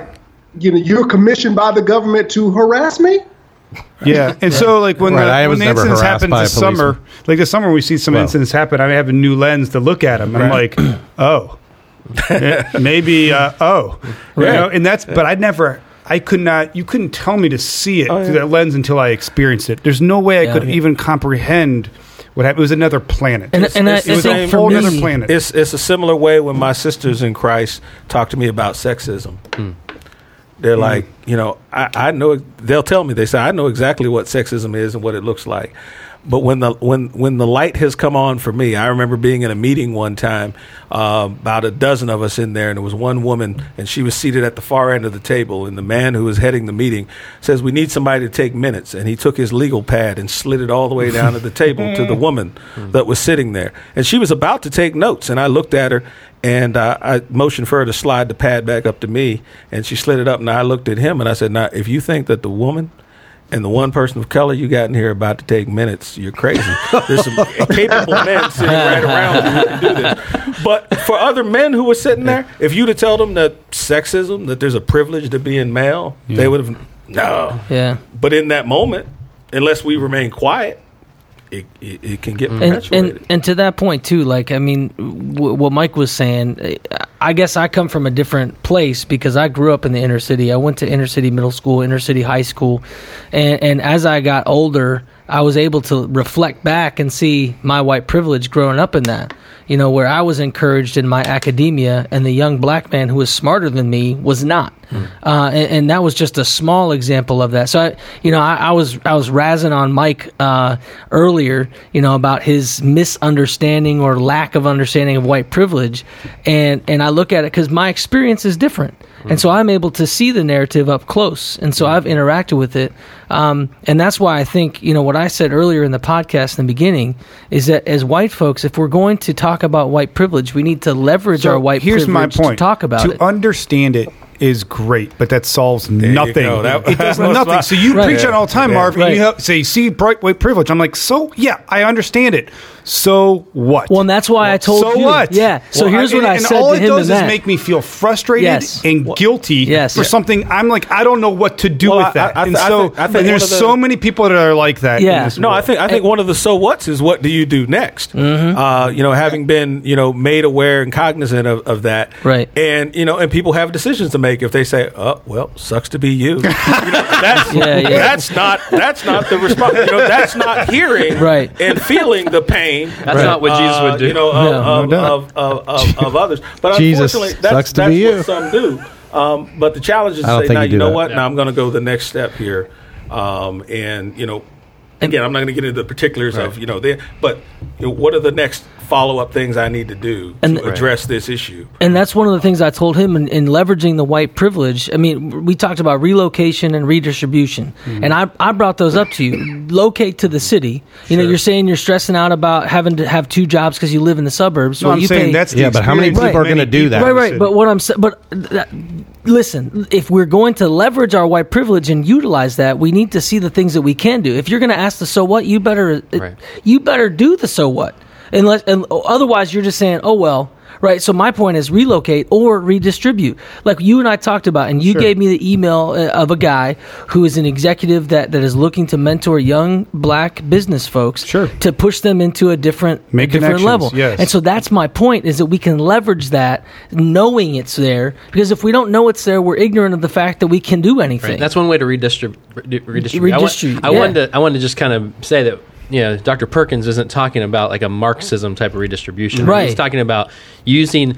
you know, you're commissioned by the government to harass me. Yeah, and so like when Right, the, I when was the incidents harassed happen this summer, like this summer we see some Well. incidents happen, I have a new lens to look at them, and I'm like, oh, Yeah, maybe, uh, oh, you know, and that's. But I never, I could not, you couldn't tell me to see it through that lens until I experienced it. There's no way I Yeah. could even comprehend what happened. It was another planet. And- It's- and I- it was I a think whole for other planet. It's it's a similar way when my sisters in Christ talk to me about sexism. They're mm-hmm. like, you know, I, I know. They'll tell me. They say, I know exactly what sexism is and what it looks like. But when the when when the light has come on for me, I remember being in a meeting one time, um, about a dozen of us in there, and there was one woman, and she was seated at the far end of the table, and the man who was heading the meeting says, "We need somebody to take minutes," and he took his legal pad and slid it all the way down to the table to the woman that was sitting there, and she was about to take notes, and I looked at her, and uh, I motioned for her to slide the pad back up to me, and she slid it up, and I looked at him, and I said, "Now, if you think that the woman." And the one person of color you got in here about to take minutes, you're crazy. There's some capable men sitting right around you who can do this. But for other men who were sitting there, if you'd have told them that sexism, that there's a privilege to being male, they would have no. Yeah. But in that moment, unless we remain quiet, it, it, it can get mm. and, perpetuated. and and to that point too like i mean w- what mike was saying I guess I come from a different place because I grew up in the inner city. I went to inner city middle school, inner city high school, and and as I got older, I was able to reflect back and see my white privilege growing up in that. You know, where I was encouraged in my academia, and the young black man who was smarter than me was not. Uh, and, and that was just a small example of that. So, I, you know, I, I was I was razzing on Mike uh, earlier, you know, about his misunderstanding or lack of understanding of white privilege, and and I look at it because my experience is different, and so I'm able to see the narrative up close, and so I've interacted with it, um, and that's why I think you know what I said earlier in the podcast in the beginning is that as white folks, if we're going to talk about white privilege, we need to leverage our white here's my privilege point. to talk about to it. understand it is great, but that solves nothing. That- it does nothing. So you Right. preach it all the time, Yeah. Marv, Right. you have, say, "See, bright white privilege." I'm like, so yeah, I understand it. So what? Well, and that's why I told so you. what? Yeah. So Well, here's what and, I and said all to it him does in is that. make me feel frustrated Yes. and guilty Yes. for Yeah. something. I'm like, I don't know what to do Well, with I- that. I- I and th- I so think- I think and there's the- so many people that are like that. Yeah. In this No, I think I think one of the so what's is what do you do next? Mm-hmm. Uh, you know, having been you know made aware and cognizant of, of that, Right. And you know, and people have decisions to make. If they say, "Oh, well, sucks to be you," you know, that's Yeah, yeah. that's not that's not the response. You know, that's not hearing Right. and feeling the pain. That's not what Jesus uh, would do. You know, of, No. of, No of, of, of, of others. But Jesus, unfortunately, that's, sucks to that's be what you. some do. Um, but the challenge is I don't to say, think now you you know that. what? Now I'm going to go the next step here, um, and you know, again, I'm not going to get into the particulars of you know, the, but you know, what are the next follow up things I need to do And- to address this issue? and that's one of the things I told him in, in leveraging the white privilege. I mean, we talked about relocation and redistribution, Mm-hmm. and I, I brought those up to you. Locate to the city. You know, you're saying you're stressing out about having to have two jobs because you live in the suburbs. No, Well, I'm you saying pay- that's the Yeah, but how many people of are gonna do that? right, right. But what I'm saying, but that, listen, if we're going to leverage our white privilege and utilize that, we need to see the things that we can do. If you're going to ask the so what, you better Right. you better do the so what. Unless, and otherwise, you're just saying, oh well. Right, so my point is relocate or redistribute. Like you and I talked about, and you gave me the email uh, of a guy who is an executive that, that is looking to mentor young black business folks Sure. to push them into a different, Make a different level. yes. And so that's my point is that we can leverage that knowing it's there because if we don't know it's there, we're ignorant of the fact that we can do anything. Right. That's one way to redistrib- redistribute. Redistribute, I, wa- I wanted to. I wanted to just kind of say that. You know, Dr. Perkins isn't talking about like a Marxism type of redistribution. Right. He's talking about using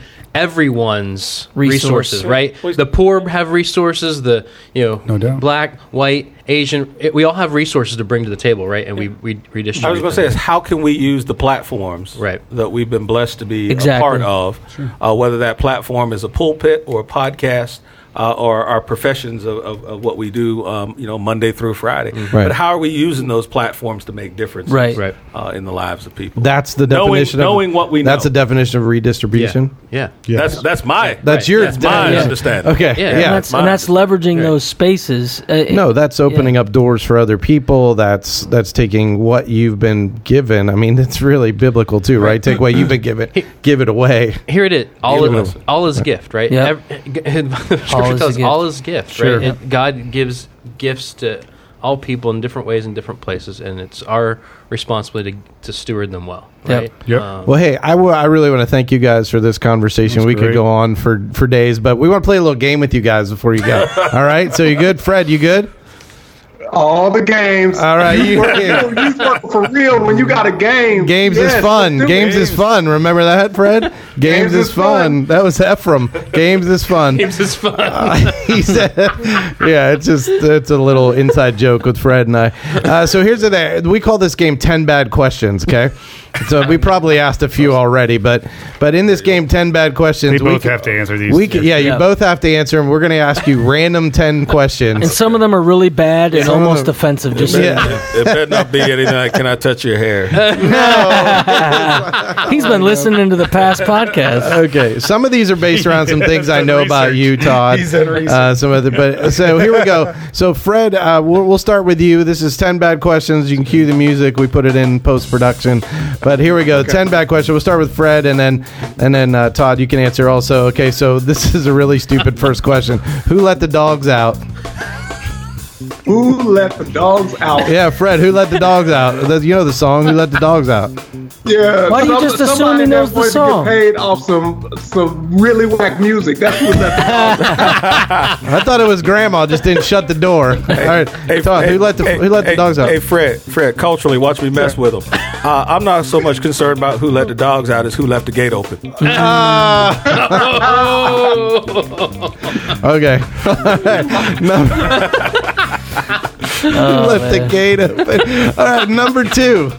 everyone's Resource. resources, right? The poor have resources. The you know, No doubt. black, white, Asian. It, we all have resources to bring to the table, right? And we we redistribute. I was going to say is how can we use the platforms Right. that we've been blessed to be Exactly. a part of, uh, whether that platform is a pulpit or a podcast. Uh, or our professions of, of, of what we do, um, you know, Monday through Friday. Right. But how are we using those platforms to make differences Right. Right. Uh, in the lives of people? That's the Knowing- definition of knowing what we know. That's know. the definition of redistribution. yeah, Yes. That's that's my That's Right. your that's my definition. understanding. Okay. Yeah. Yeah. And and that's, and that's leveraging Yeah. those spaces. Uh, no, that's opening yeah. up doors for other people. That's that's taking what you've been given. I mean, it's really biblical too, right? Take what you've been given, give it away. Here it is. All Give it is, all is gift, right? Yep. Ev- All Scripture is tells a us gift. all is gift, Sure. right? It- God gives gifts to all people in different ways in different places, and it's our responsibility to, to steward them well, Yep. right? Yep. Um, Well, hey, I w- I really want to thank you guys for this conversation. That's we could go on for, for days, but we want to play a little game with you guys before you go. All right? So you good? Fred, you good? All the games. All right, you- You work, you work for real when you got a game. Games Yes, is fun. let's Games is fun. Remember that, Fred? Games, is, is fun. fun. That was Ephraim. Games is fun. Games is fun. he said, "Yeah, it's just it's a little inside joke with Fred and I." Uh, so here's the thing: we call this game 10 bad questions. Okay, so we probably asked a few already, but but in this game, 10 bad questions. We both can- have to answer these. We can, yeah, you Yeah. both have to answer them. We're going to ask you random 10 questions. and some of them are really bad and Some of almost them- offensive. Just so you Yeah. It better not be anything like, can I touch your hair? No He's been listening to the past podcast. Okay, some of these are based around some things I know about research. you, Todd. He's done research. Uh, some other, but so here we go. So Fred, uh, we'll, we'll start with you. This is ten bad questions. You can cue the music. We put it in post production. But here we go. Ten bad questions. We'll start with Fred, and then and then uh, Todd. You can answer also. Okay, so this is a really stupid first question. Who let the dogs out? Who let the dogs out? Yeah, Fred, who let the dogs out? You know the song, Who Let the Dogs Out? Yeah. Why do you just assume he knows the song? Get paid off some some really whack music. That's who let the dogs out. I thought it was Grandma, just didn't shut the door. All right, Todd, who let the hey, who let the dogs out? Hey, Fred, Fred, culturally, watch me mess with them. Uh, I'm not so much concerned about who let the dogs out as who left the gate open. Okay. Number- Left the gate open. All right, number two.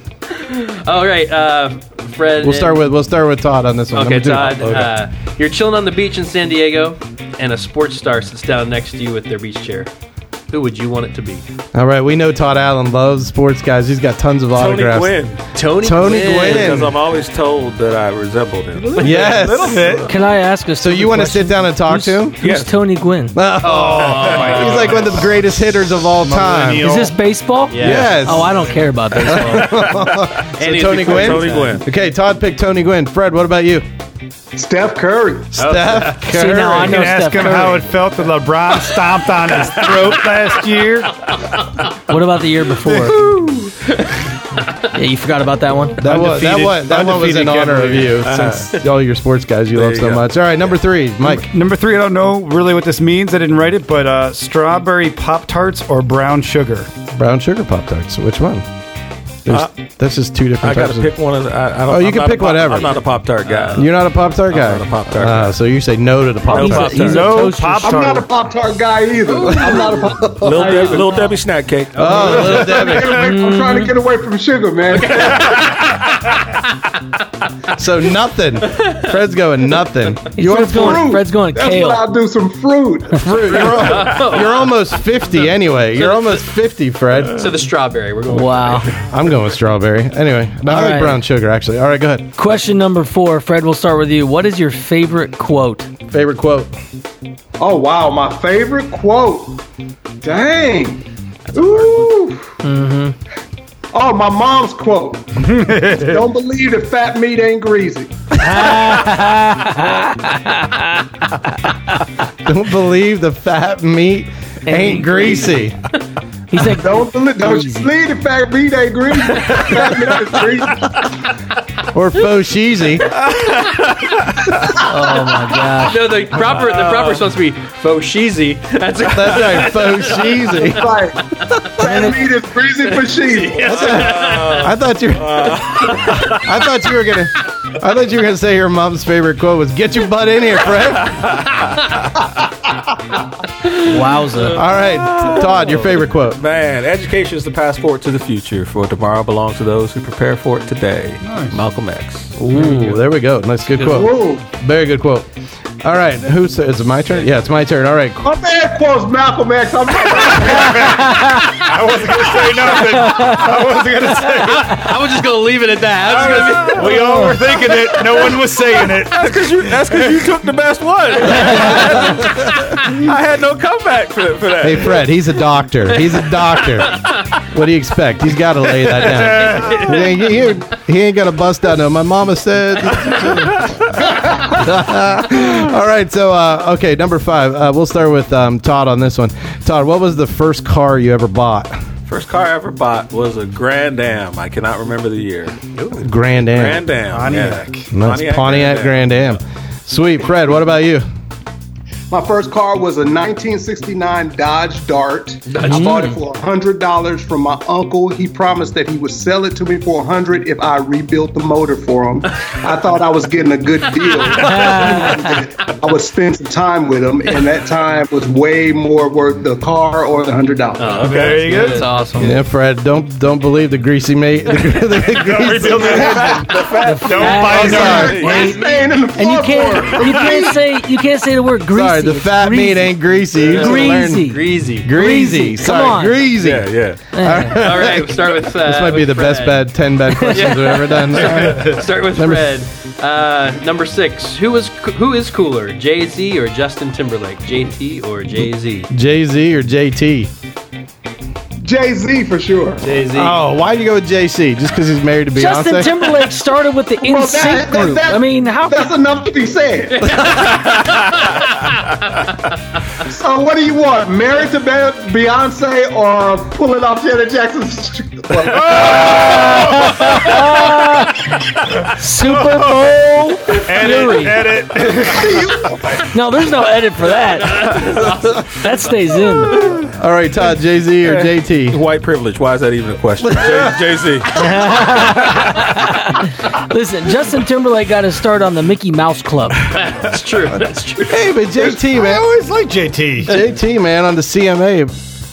All right, uh, Fred. We'll start with we'll start with Todd on this one. Okay, Number two. Todd. Okay. Uh, you're chilling on the beach in San Diego, and a sports star sits down next to you with their beach chair. Who would you want it to be? All right, we know Todd Allen loves sports guys. He's got tons of autographs. Tony autographs. Gwynn, Tony. Tony Gwynn. Gwynn. because I'm always told that I resemble him. Yes. little bit. Can I ask a So you want to sit down and talk Who's, to him? who's Yes. Tony Gwynn? Oh, oh He's like one of the greatest hitters of all time. Is this baseball? Yeah. Yes. Oh, I don't care about baseball. So Tony Gwynn? Tony Gwynn. Okay, Todd picked Tony Gwynn. Fred, what about you? Steph Curry. Steph Curry. See, now I You know can ask Steph him how it felt that LeBron stomped on his throat last year. What about the year before? yeah, you forgot about that one. That was that one. That one was in honor of Kevin you, since all your sports guys you There love you so go. much. All right, number three, Mike. Number three, I don't know really what this means. I didn't write it, but uh, strawberry Pop Tarts or brown sugar. Brown sugar pop tarts. Which one? There's, Uh, this is two different. I got to pick one of the. I, I don't, Oh, you I'm can pick pop- whatever. I'm not a Pop Tart guy. You're not a pop tart guy. not a Pop-Tart Ah, guy. so you say no to the pop No He's tart. Pop-Tart. No Pop I'm not a Pop Tart guy either. I'm not a Pop Little, Deb- Little Debbie snack cake. Oh, little Debbie. I'm trying to get away from sugar, man. So nothing. Fred's going nothing. You want Fred's going, fruit. Fred's going That's kale. what I'll do. Some fruit. fruit? You're, al- you're almost fifty anyway. You're almost fifty, Fred. So the strawberry. We're going. Wow. I'm going with strawberry. Anyway, no, I All like right. brown sugar actually. All right, go ahead. Question number four. Fred, we'll start with you. What is your favorite quote? Favorite quote. Oh wow, my favorite quote. Dang. Ooh. Mm-hmm. Oh, my mom's quote. Don't believe that fat meat ain't greasy. Don't believe the fat meat ain't greasy. He said, Don't believe, don't you believe that fat meat ain't greasy. fat meat. Or faux cheesy. "Oh my gosh." No, the proper the proper is uh, supposed to be faux cheesy. That's That's right, faux cheesy. Right. Fat meat is greasy for cheese. I thought you. Uh, I thought you were gonna. I thought you were gonna say your mom's favorite quote was "Get your butt in here, Fred." Wowza. All right, Todd, your favorite quote. Man, education is the passport to the future. For tomorrow belongs to those who prepare for it today. Malcolm X. Ooh, there we go. Nice, good quote. Very good quote. All right, who's is it my turn? Yeah, it's my turn. All right, My man quotes Malcolm X. I'm I wasn't going to say nothing. I wasn't going to say it. I was just gonna leave it at that. I was gonna be- We all were thinking it. No one was saying it. That's because you, that's 'cause you took the best one. I had no comeback for, for that. hey Fred, he's a doctor. He's a doctor. What do you expect? He's got to lay that down. He ain't, he ain't- he ain't got to bust out. No, my mama said. All right, so uh, okay, number five. Uh, we'll start with um, Todd on this one. Todd, what was the first car you ever bought? First car I ever bought was a Grand Am. I cannot remember the year. Grand Am. Grand Am. Pontiac. Yeah. Nice. Pontiac, Grand Am. Sweet, Fred. What about you? My first car was a 1969 Dodge Dart. I bought it mm. for $100 from my uncle. He promised that he would sell it to me for 100 if I rebuilt the motor for him. I thought I was getting a good deal. I would spend some time with him, and that time was way more worth the car or the $100. There you go. That's awesome. Yeah, Fred. Don't don't believe the greasy mate. The, the, the Don't rebuild the engine. Don't buy Oh, a sorry. car. It's staying in the And you can't you can't say you can't say the word greasy. Sorry, the It's fat greasy. meat ain't greasy. You just learned- Greasy. Greasy. Greasy. Greasy. Come Sorry, on. greasy. Yeah, yeah. All right, we'll start with. Uh, This might be the best bad ten bad questions we've ever done. All right. Start with Number- Fred. Uh, number six. Who is who is cooler, Jay Z or Justin Timberlake? JT or Jay Z? Jay Z or JT? Jay Z for sure. Jay Z. Oh, why do you go with Jay Z? Just because he's married to Beyonce? Justin Timberlake started with the Well, NSYNC that- that- group. that- I mean, how That's enough to be said. so, what do you want? Married to Beyonce or pulling off Janet Jackson's? Super Bowl Edit, edit. No, there's no edit for that. That stays in. All right, Todd, Jay Z or JT? White privilege. Why is that even a question? Jay Z. Listen, Justin Timberlake got his start on the Mickey Mouse Club. That's true. That's true. Hey, but JT, man. I man. always like JT. JT, man, on the CMA,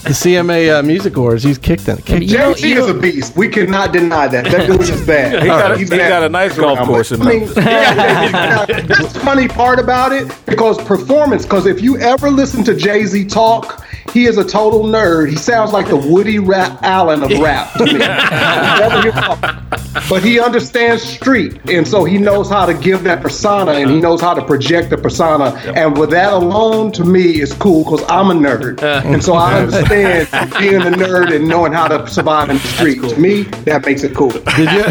the CMA uh, Music Awards, he's kicked in. Kicked You know- JT is a beast. We cannot deny that. That dude is bad. He got, a, He's he bad. got a nice golf course in I mean, Memphis. yeah, that's the funny part about it because performance. Because if you ever listen to Jay Z talk, he is a total nerd. He sounds like the Woody rap Allen of rap to me. Never hear talk. but he understands street, and so he knows how to give that persona, and he knows how to project the persona. And with that alone, to me, is cool because I'm a nerd, uh. and so I understand being a nerd and knowing how to survive in the street. To me, that makes it cool. Did you?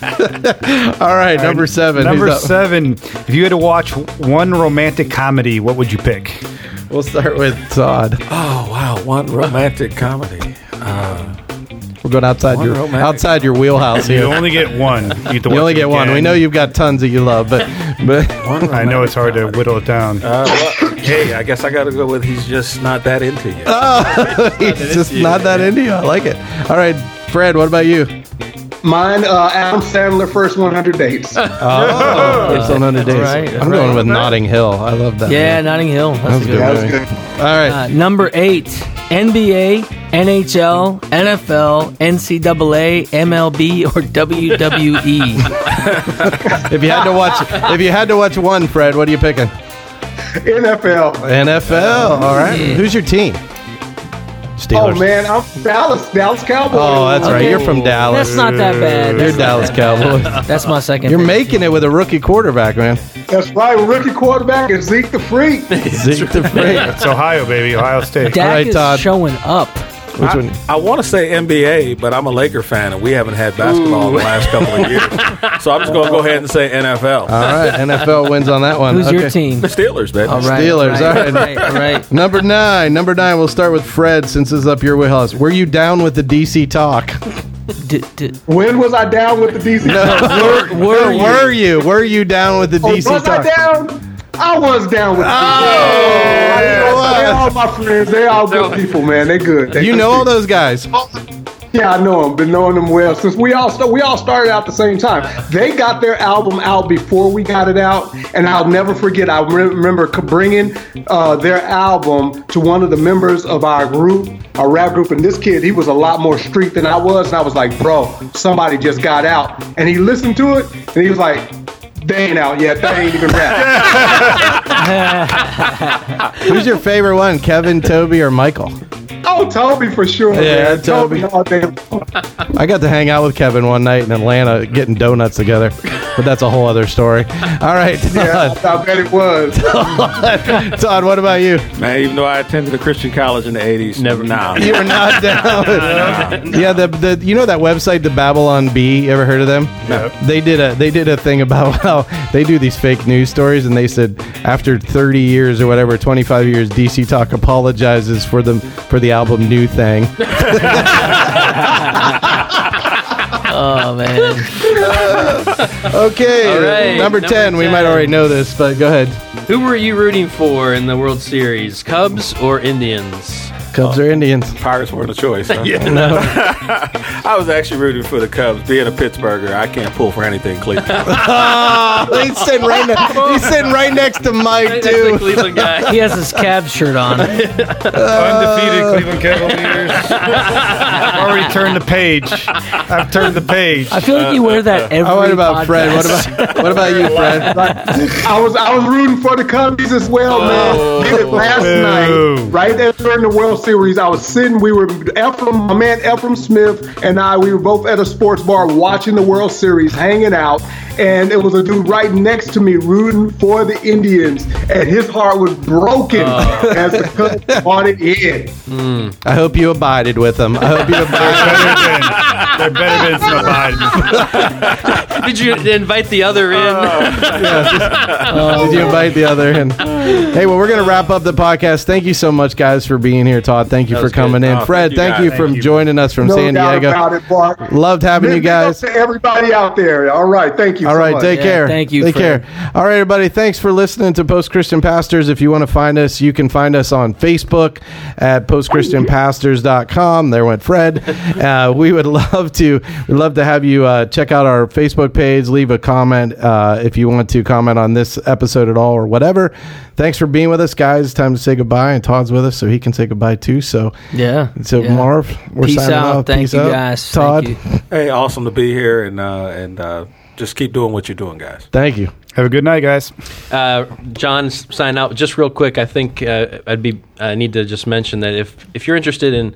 All right, number seven. Number seven. If you had to watch one romantic comedy, what would you pick? We'll start with Todd. Oh wow, one romantic comedy. We're going outside One your romantic. outside your wheelhouse here. You here. only get one. You, get to You watch only it get one. We know you've got tons that you love, but but One I know it's hard to whittle it down. Uh, well, hey, I guess I got to go with he's just not that into you. he's just not that into you. I like it. All right, Fred. What about you? Mine, uh, Adam Sandler, first 100 dates. Oh, it's on 100 days. right, I'm right. going with Notting Hill. I love that. Yeah, movie. Notting Hill. That's, that a a good. good. That was good. All right. Uh, number eight, NBA, NHL, NFL, NCAA, MLB, or. WWE. if you had to watch, if you had to watch one, Fred, what are you picking? NFL. NFL. All right. Yeah. Who's your team? Steelers. Oh, man, I'm Dallas, Dallas Cowboys. Oh, that's right. Okay. You're from Dallas. That's not that bad. You're That's, Dallas Cowboys. that's my second. You're pick. making it with a rookie quarterback, man. That's right. Rookie quarterback is Zeke the Freak. Zeke the Freak. It's Ohio, baby. Ohio State. Dak All right, is Todd. showing up. Which one? I want to say NBA, but I'm a Laker fan, and we haven't had basketball in the last couple of years. So I'm just going to go ahead and say NFL. All right. NFL wins on that one. Who's your team? the Steelers, baby. All right, Steelers, Right, all right. right, all right. Number nine. Number nine. We'll start with Fred since it's up your wheelhouse. Were you down with the DC talk? D- d- When was I down with the DC? were, were, were you? Were you down with the Oh, DC was talk? I down? I was down with the Oh, DC. yeah, They're all my friends. They're all good people, man. They're good. They You good know all those guys. Yeah, I know them. Been knowing them well since we all st- we all started out the same time. They got their album out before we got it out, and I'll never forget. I re- remember bringing uh, their album to one of the members of our group, our rap group, and this kid, he was a lot more street than I was, and I was like, "Bro, somebody just got out," and he listened to it, and he was like. They ain't out yet. They ain't even rap. Who's your favorite one? Kevin, Toby, or Michael? oh, Toby for sure. Yeah, man. Toby. all day. I got to hang out with Kevin one night in Atlanta getting donuts together, but that's a whole other story. All right, Yeah, Todd. I bet it was. Todd, what about you? Man, even though I attended a Christian college in the 80s, never. Nah. You were not down. with- yeah, the, the you know that website, the Babylon Bee. You ever heard of them? No. They did a they did a thing about how they do these fake news stories, and they said after 30 years or whatever, 25 years, DC Talk apologizes for the for the album New Thing. Oh man. Okay, All right, number, number 10, We might already know this, but go ahead. Who were you rooting for in the World Series? Cubs or Indians? Cubs or oh. Indians? Pirates weren't a choice. Huh? No. I was actually rooting for the Cubs. Being a Pittsburgher, I can't pull for anything Cleveland. Oh, he's sitting right. Ne- he's sitting right next to Mike That's the too. Cleveland guy. He has his Cavs shirt on. Undefeated uh, Cleveland Cavaliers. I've already turned the page. I've turned the page. I feel like you wear that uh, uh, every Oh, what about Fred? What about what about you, Fred? I was I was rooting for the Cubs as well, man. Oh. Did it last night, right there during the World Series. I was sitting. We were Ephraim, my man Ephraim Smith, and I. We were both at a sports bar watching the World Series, hanging out. And there was a dude right next to me rooting for the Indians, and his heart was broken oh. as the Cubs brought it in. Hmm. I hope you abided with them. I hope you abided. There better been some abide. Did you invite the other in? Oh. Oh. Did you invite the other in? Hey, well, we're going to wrap up the podcast. Thank you so much, guys, for being here. Todd, thank you That for coming good. in. Oh, Fred, thank you, thank you for Thank you. joining us from No San doubt Diego. about it, Bart. Loved having you Big ups guys. to everybody out there. All right, thank you. All so right, much. take Yeah, care. thank you, Take Fred. care. All right, everybody. Thanks for listening to Post Christian Pastors. If you want to find us, you can find us on Facebook at postchristianpastors.com. There went Fred. Uh, we would love to we'd love to have you uh, check out our Facebook page. Leave a comment uh, if you want to comment on this episode at all or whatever. Thanks for being with us, guys. Time to say goodbye, and Todd's with us, so he can say goodbye too. So, Yeah. so yeah. Marv, we're Peace signing out. off. Thank Peace you, out. guys. Todd, Thank you. Hey, awesome to be here and uh, and uh, just keep doing what you're doing, guys. thank you. Have a good night, guys. Uh, John, sign out just real quick. I think uh, I'd be I need to just mention that if if you're interested in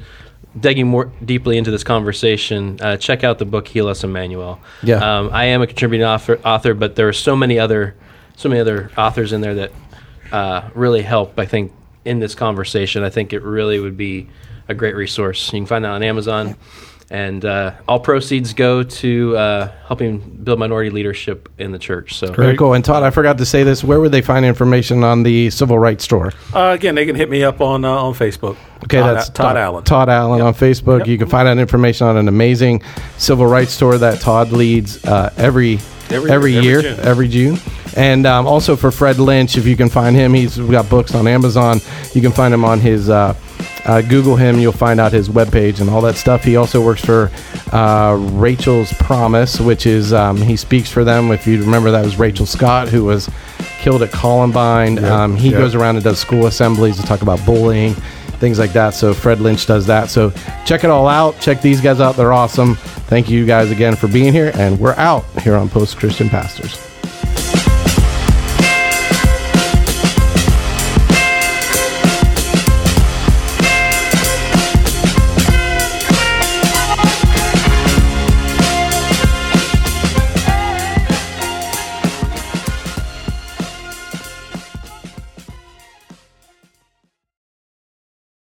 digging more deeply into this conversation, uh, check out the book "Heal Us, Emmanuel." Yeah. um, I am a contributing author, author, but there are so many other so many other authors in there that uh, really help. I think in this conversation, I think it really would be a great resource. You can find that on Amazon. And uh, all proceeds go to uh, helping build minority leadership in the church. So Very cool. And Todd, I forgot to say this. Where would they find information on the civil rights store? Uh, again, they can hit me up on uh, on Facebook. Okay, Todd, that's Todd, Allen. Todd Allen on Facebook. Yep. You can find out information on an amazing civil rights store that Todd leads uh, every Every- every, every year, June. every June. And um, also for Fred Lynch, if you can find him, he's got books on Amazon. You can find him on his. Uh, uh, Google him, you'll find out his webpage and all that stuff. He also works for uh, Rachel's Promise, which is um, he speaks for them. If you remember, that was Rachel Scott, who was killed at Columbine. Um, he yeah. goes around and does school assemblies to talk about bullying, things like that. So Fred Lynch does that. So check it all out. Check these guys out. They're awesome. Thank you guys again for being here, and we're out here on Post Christian Pastors.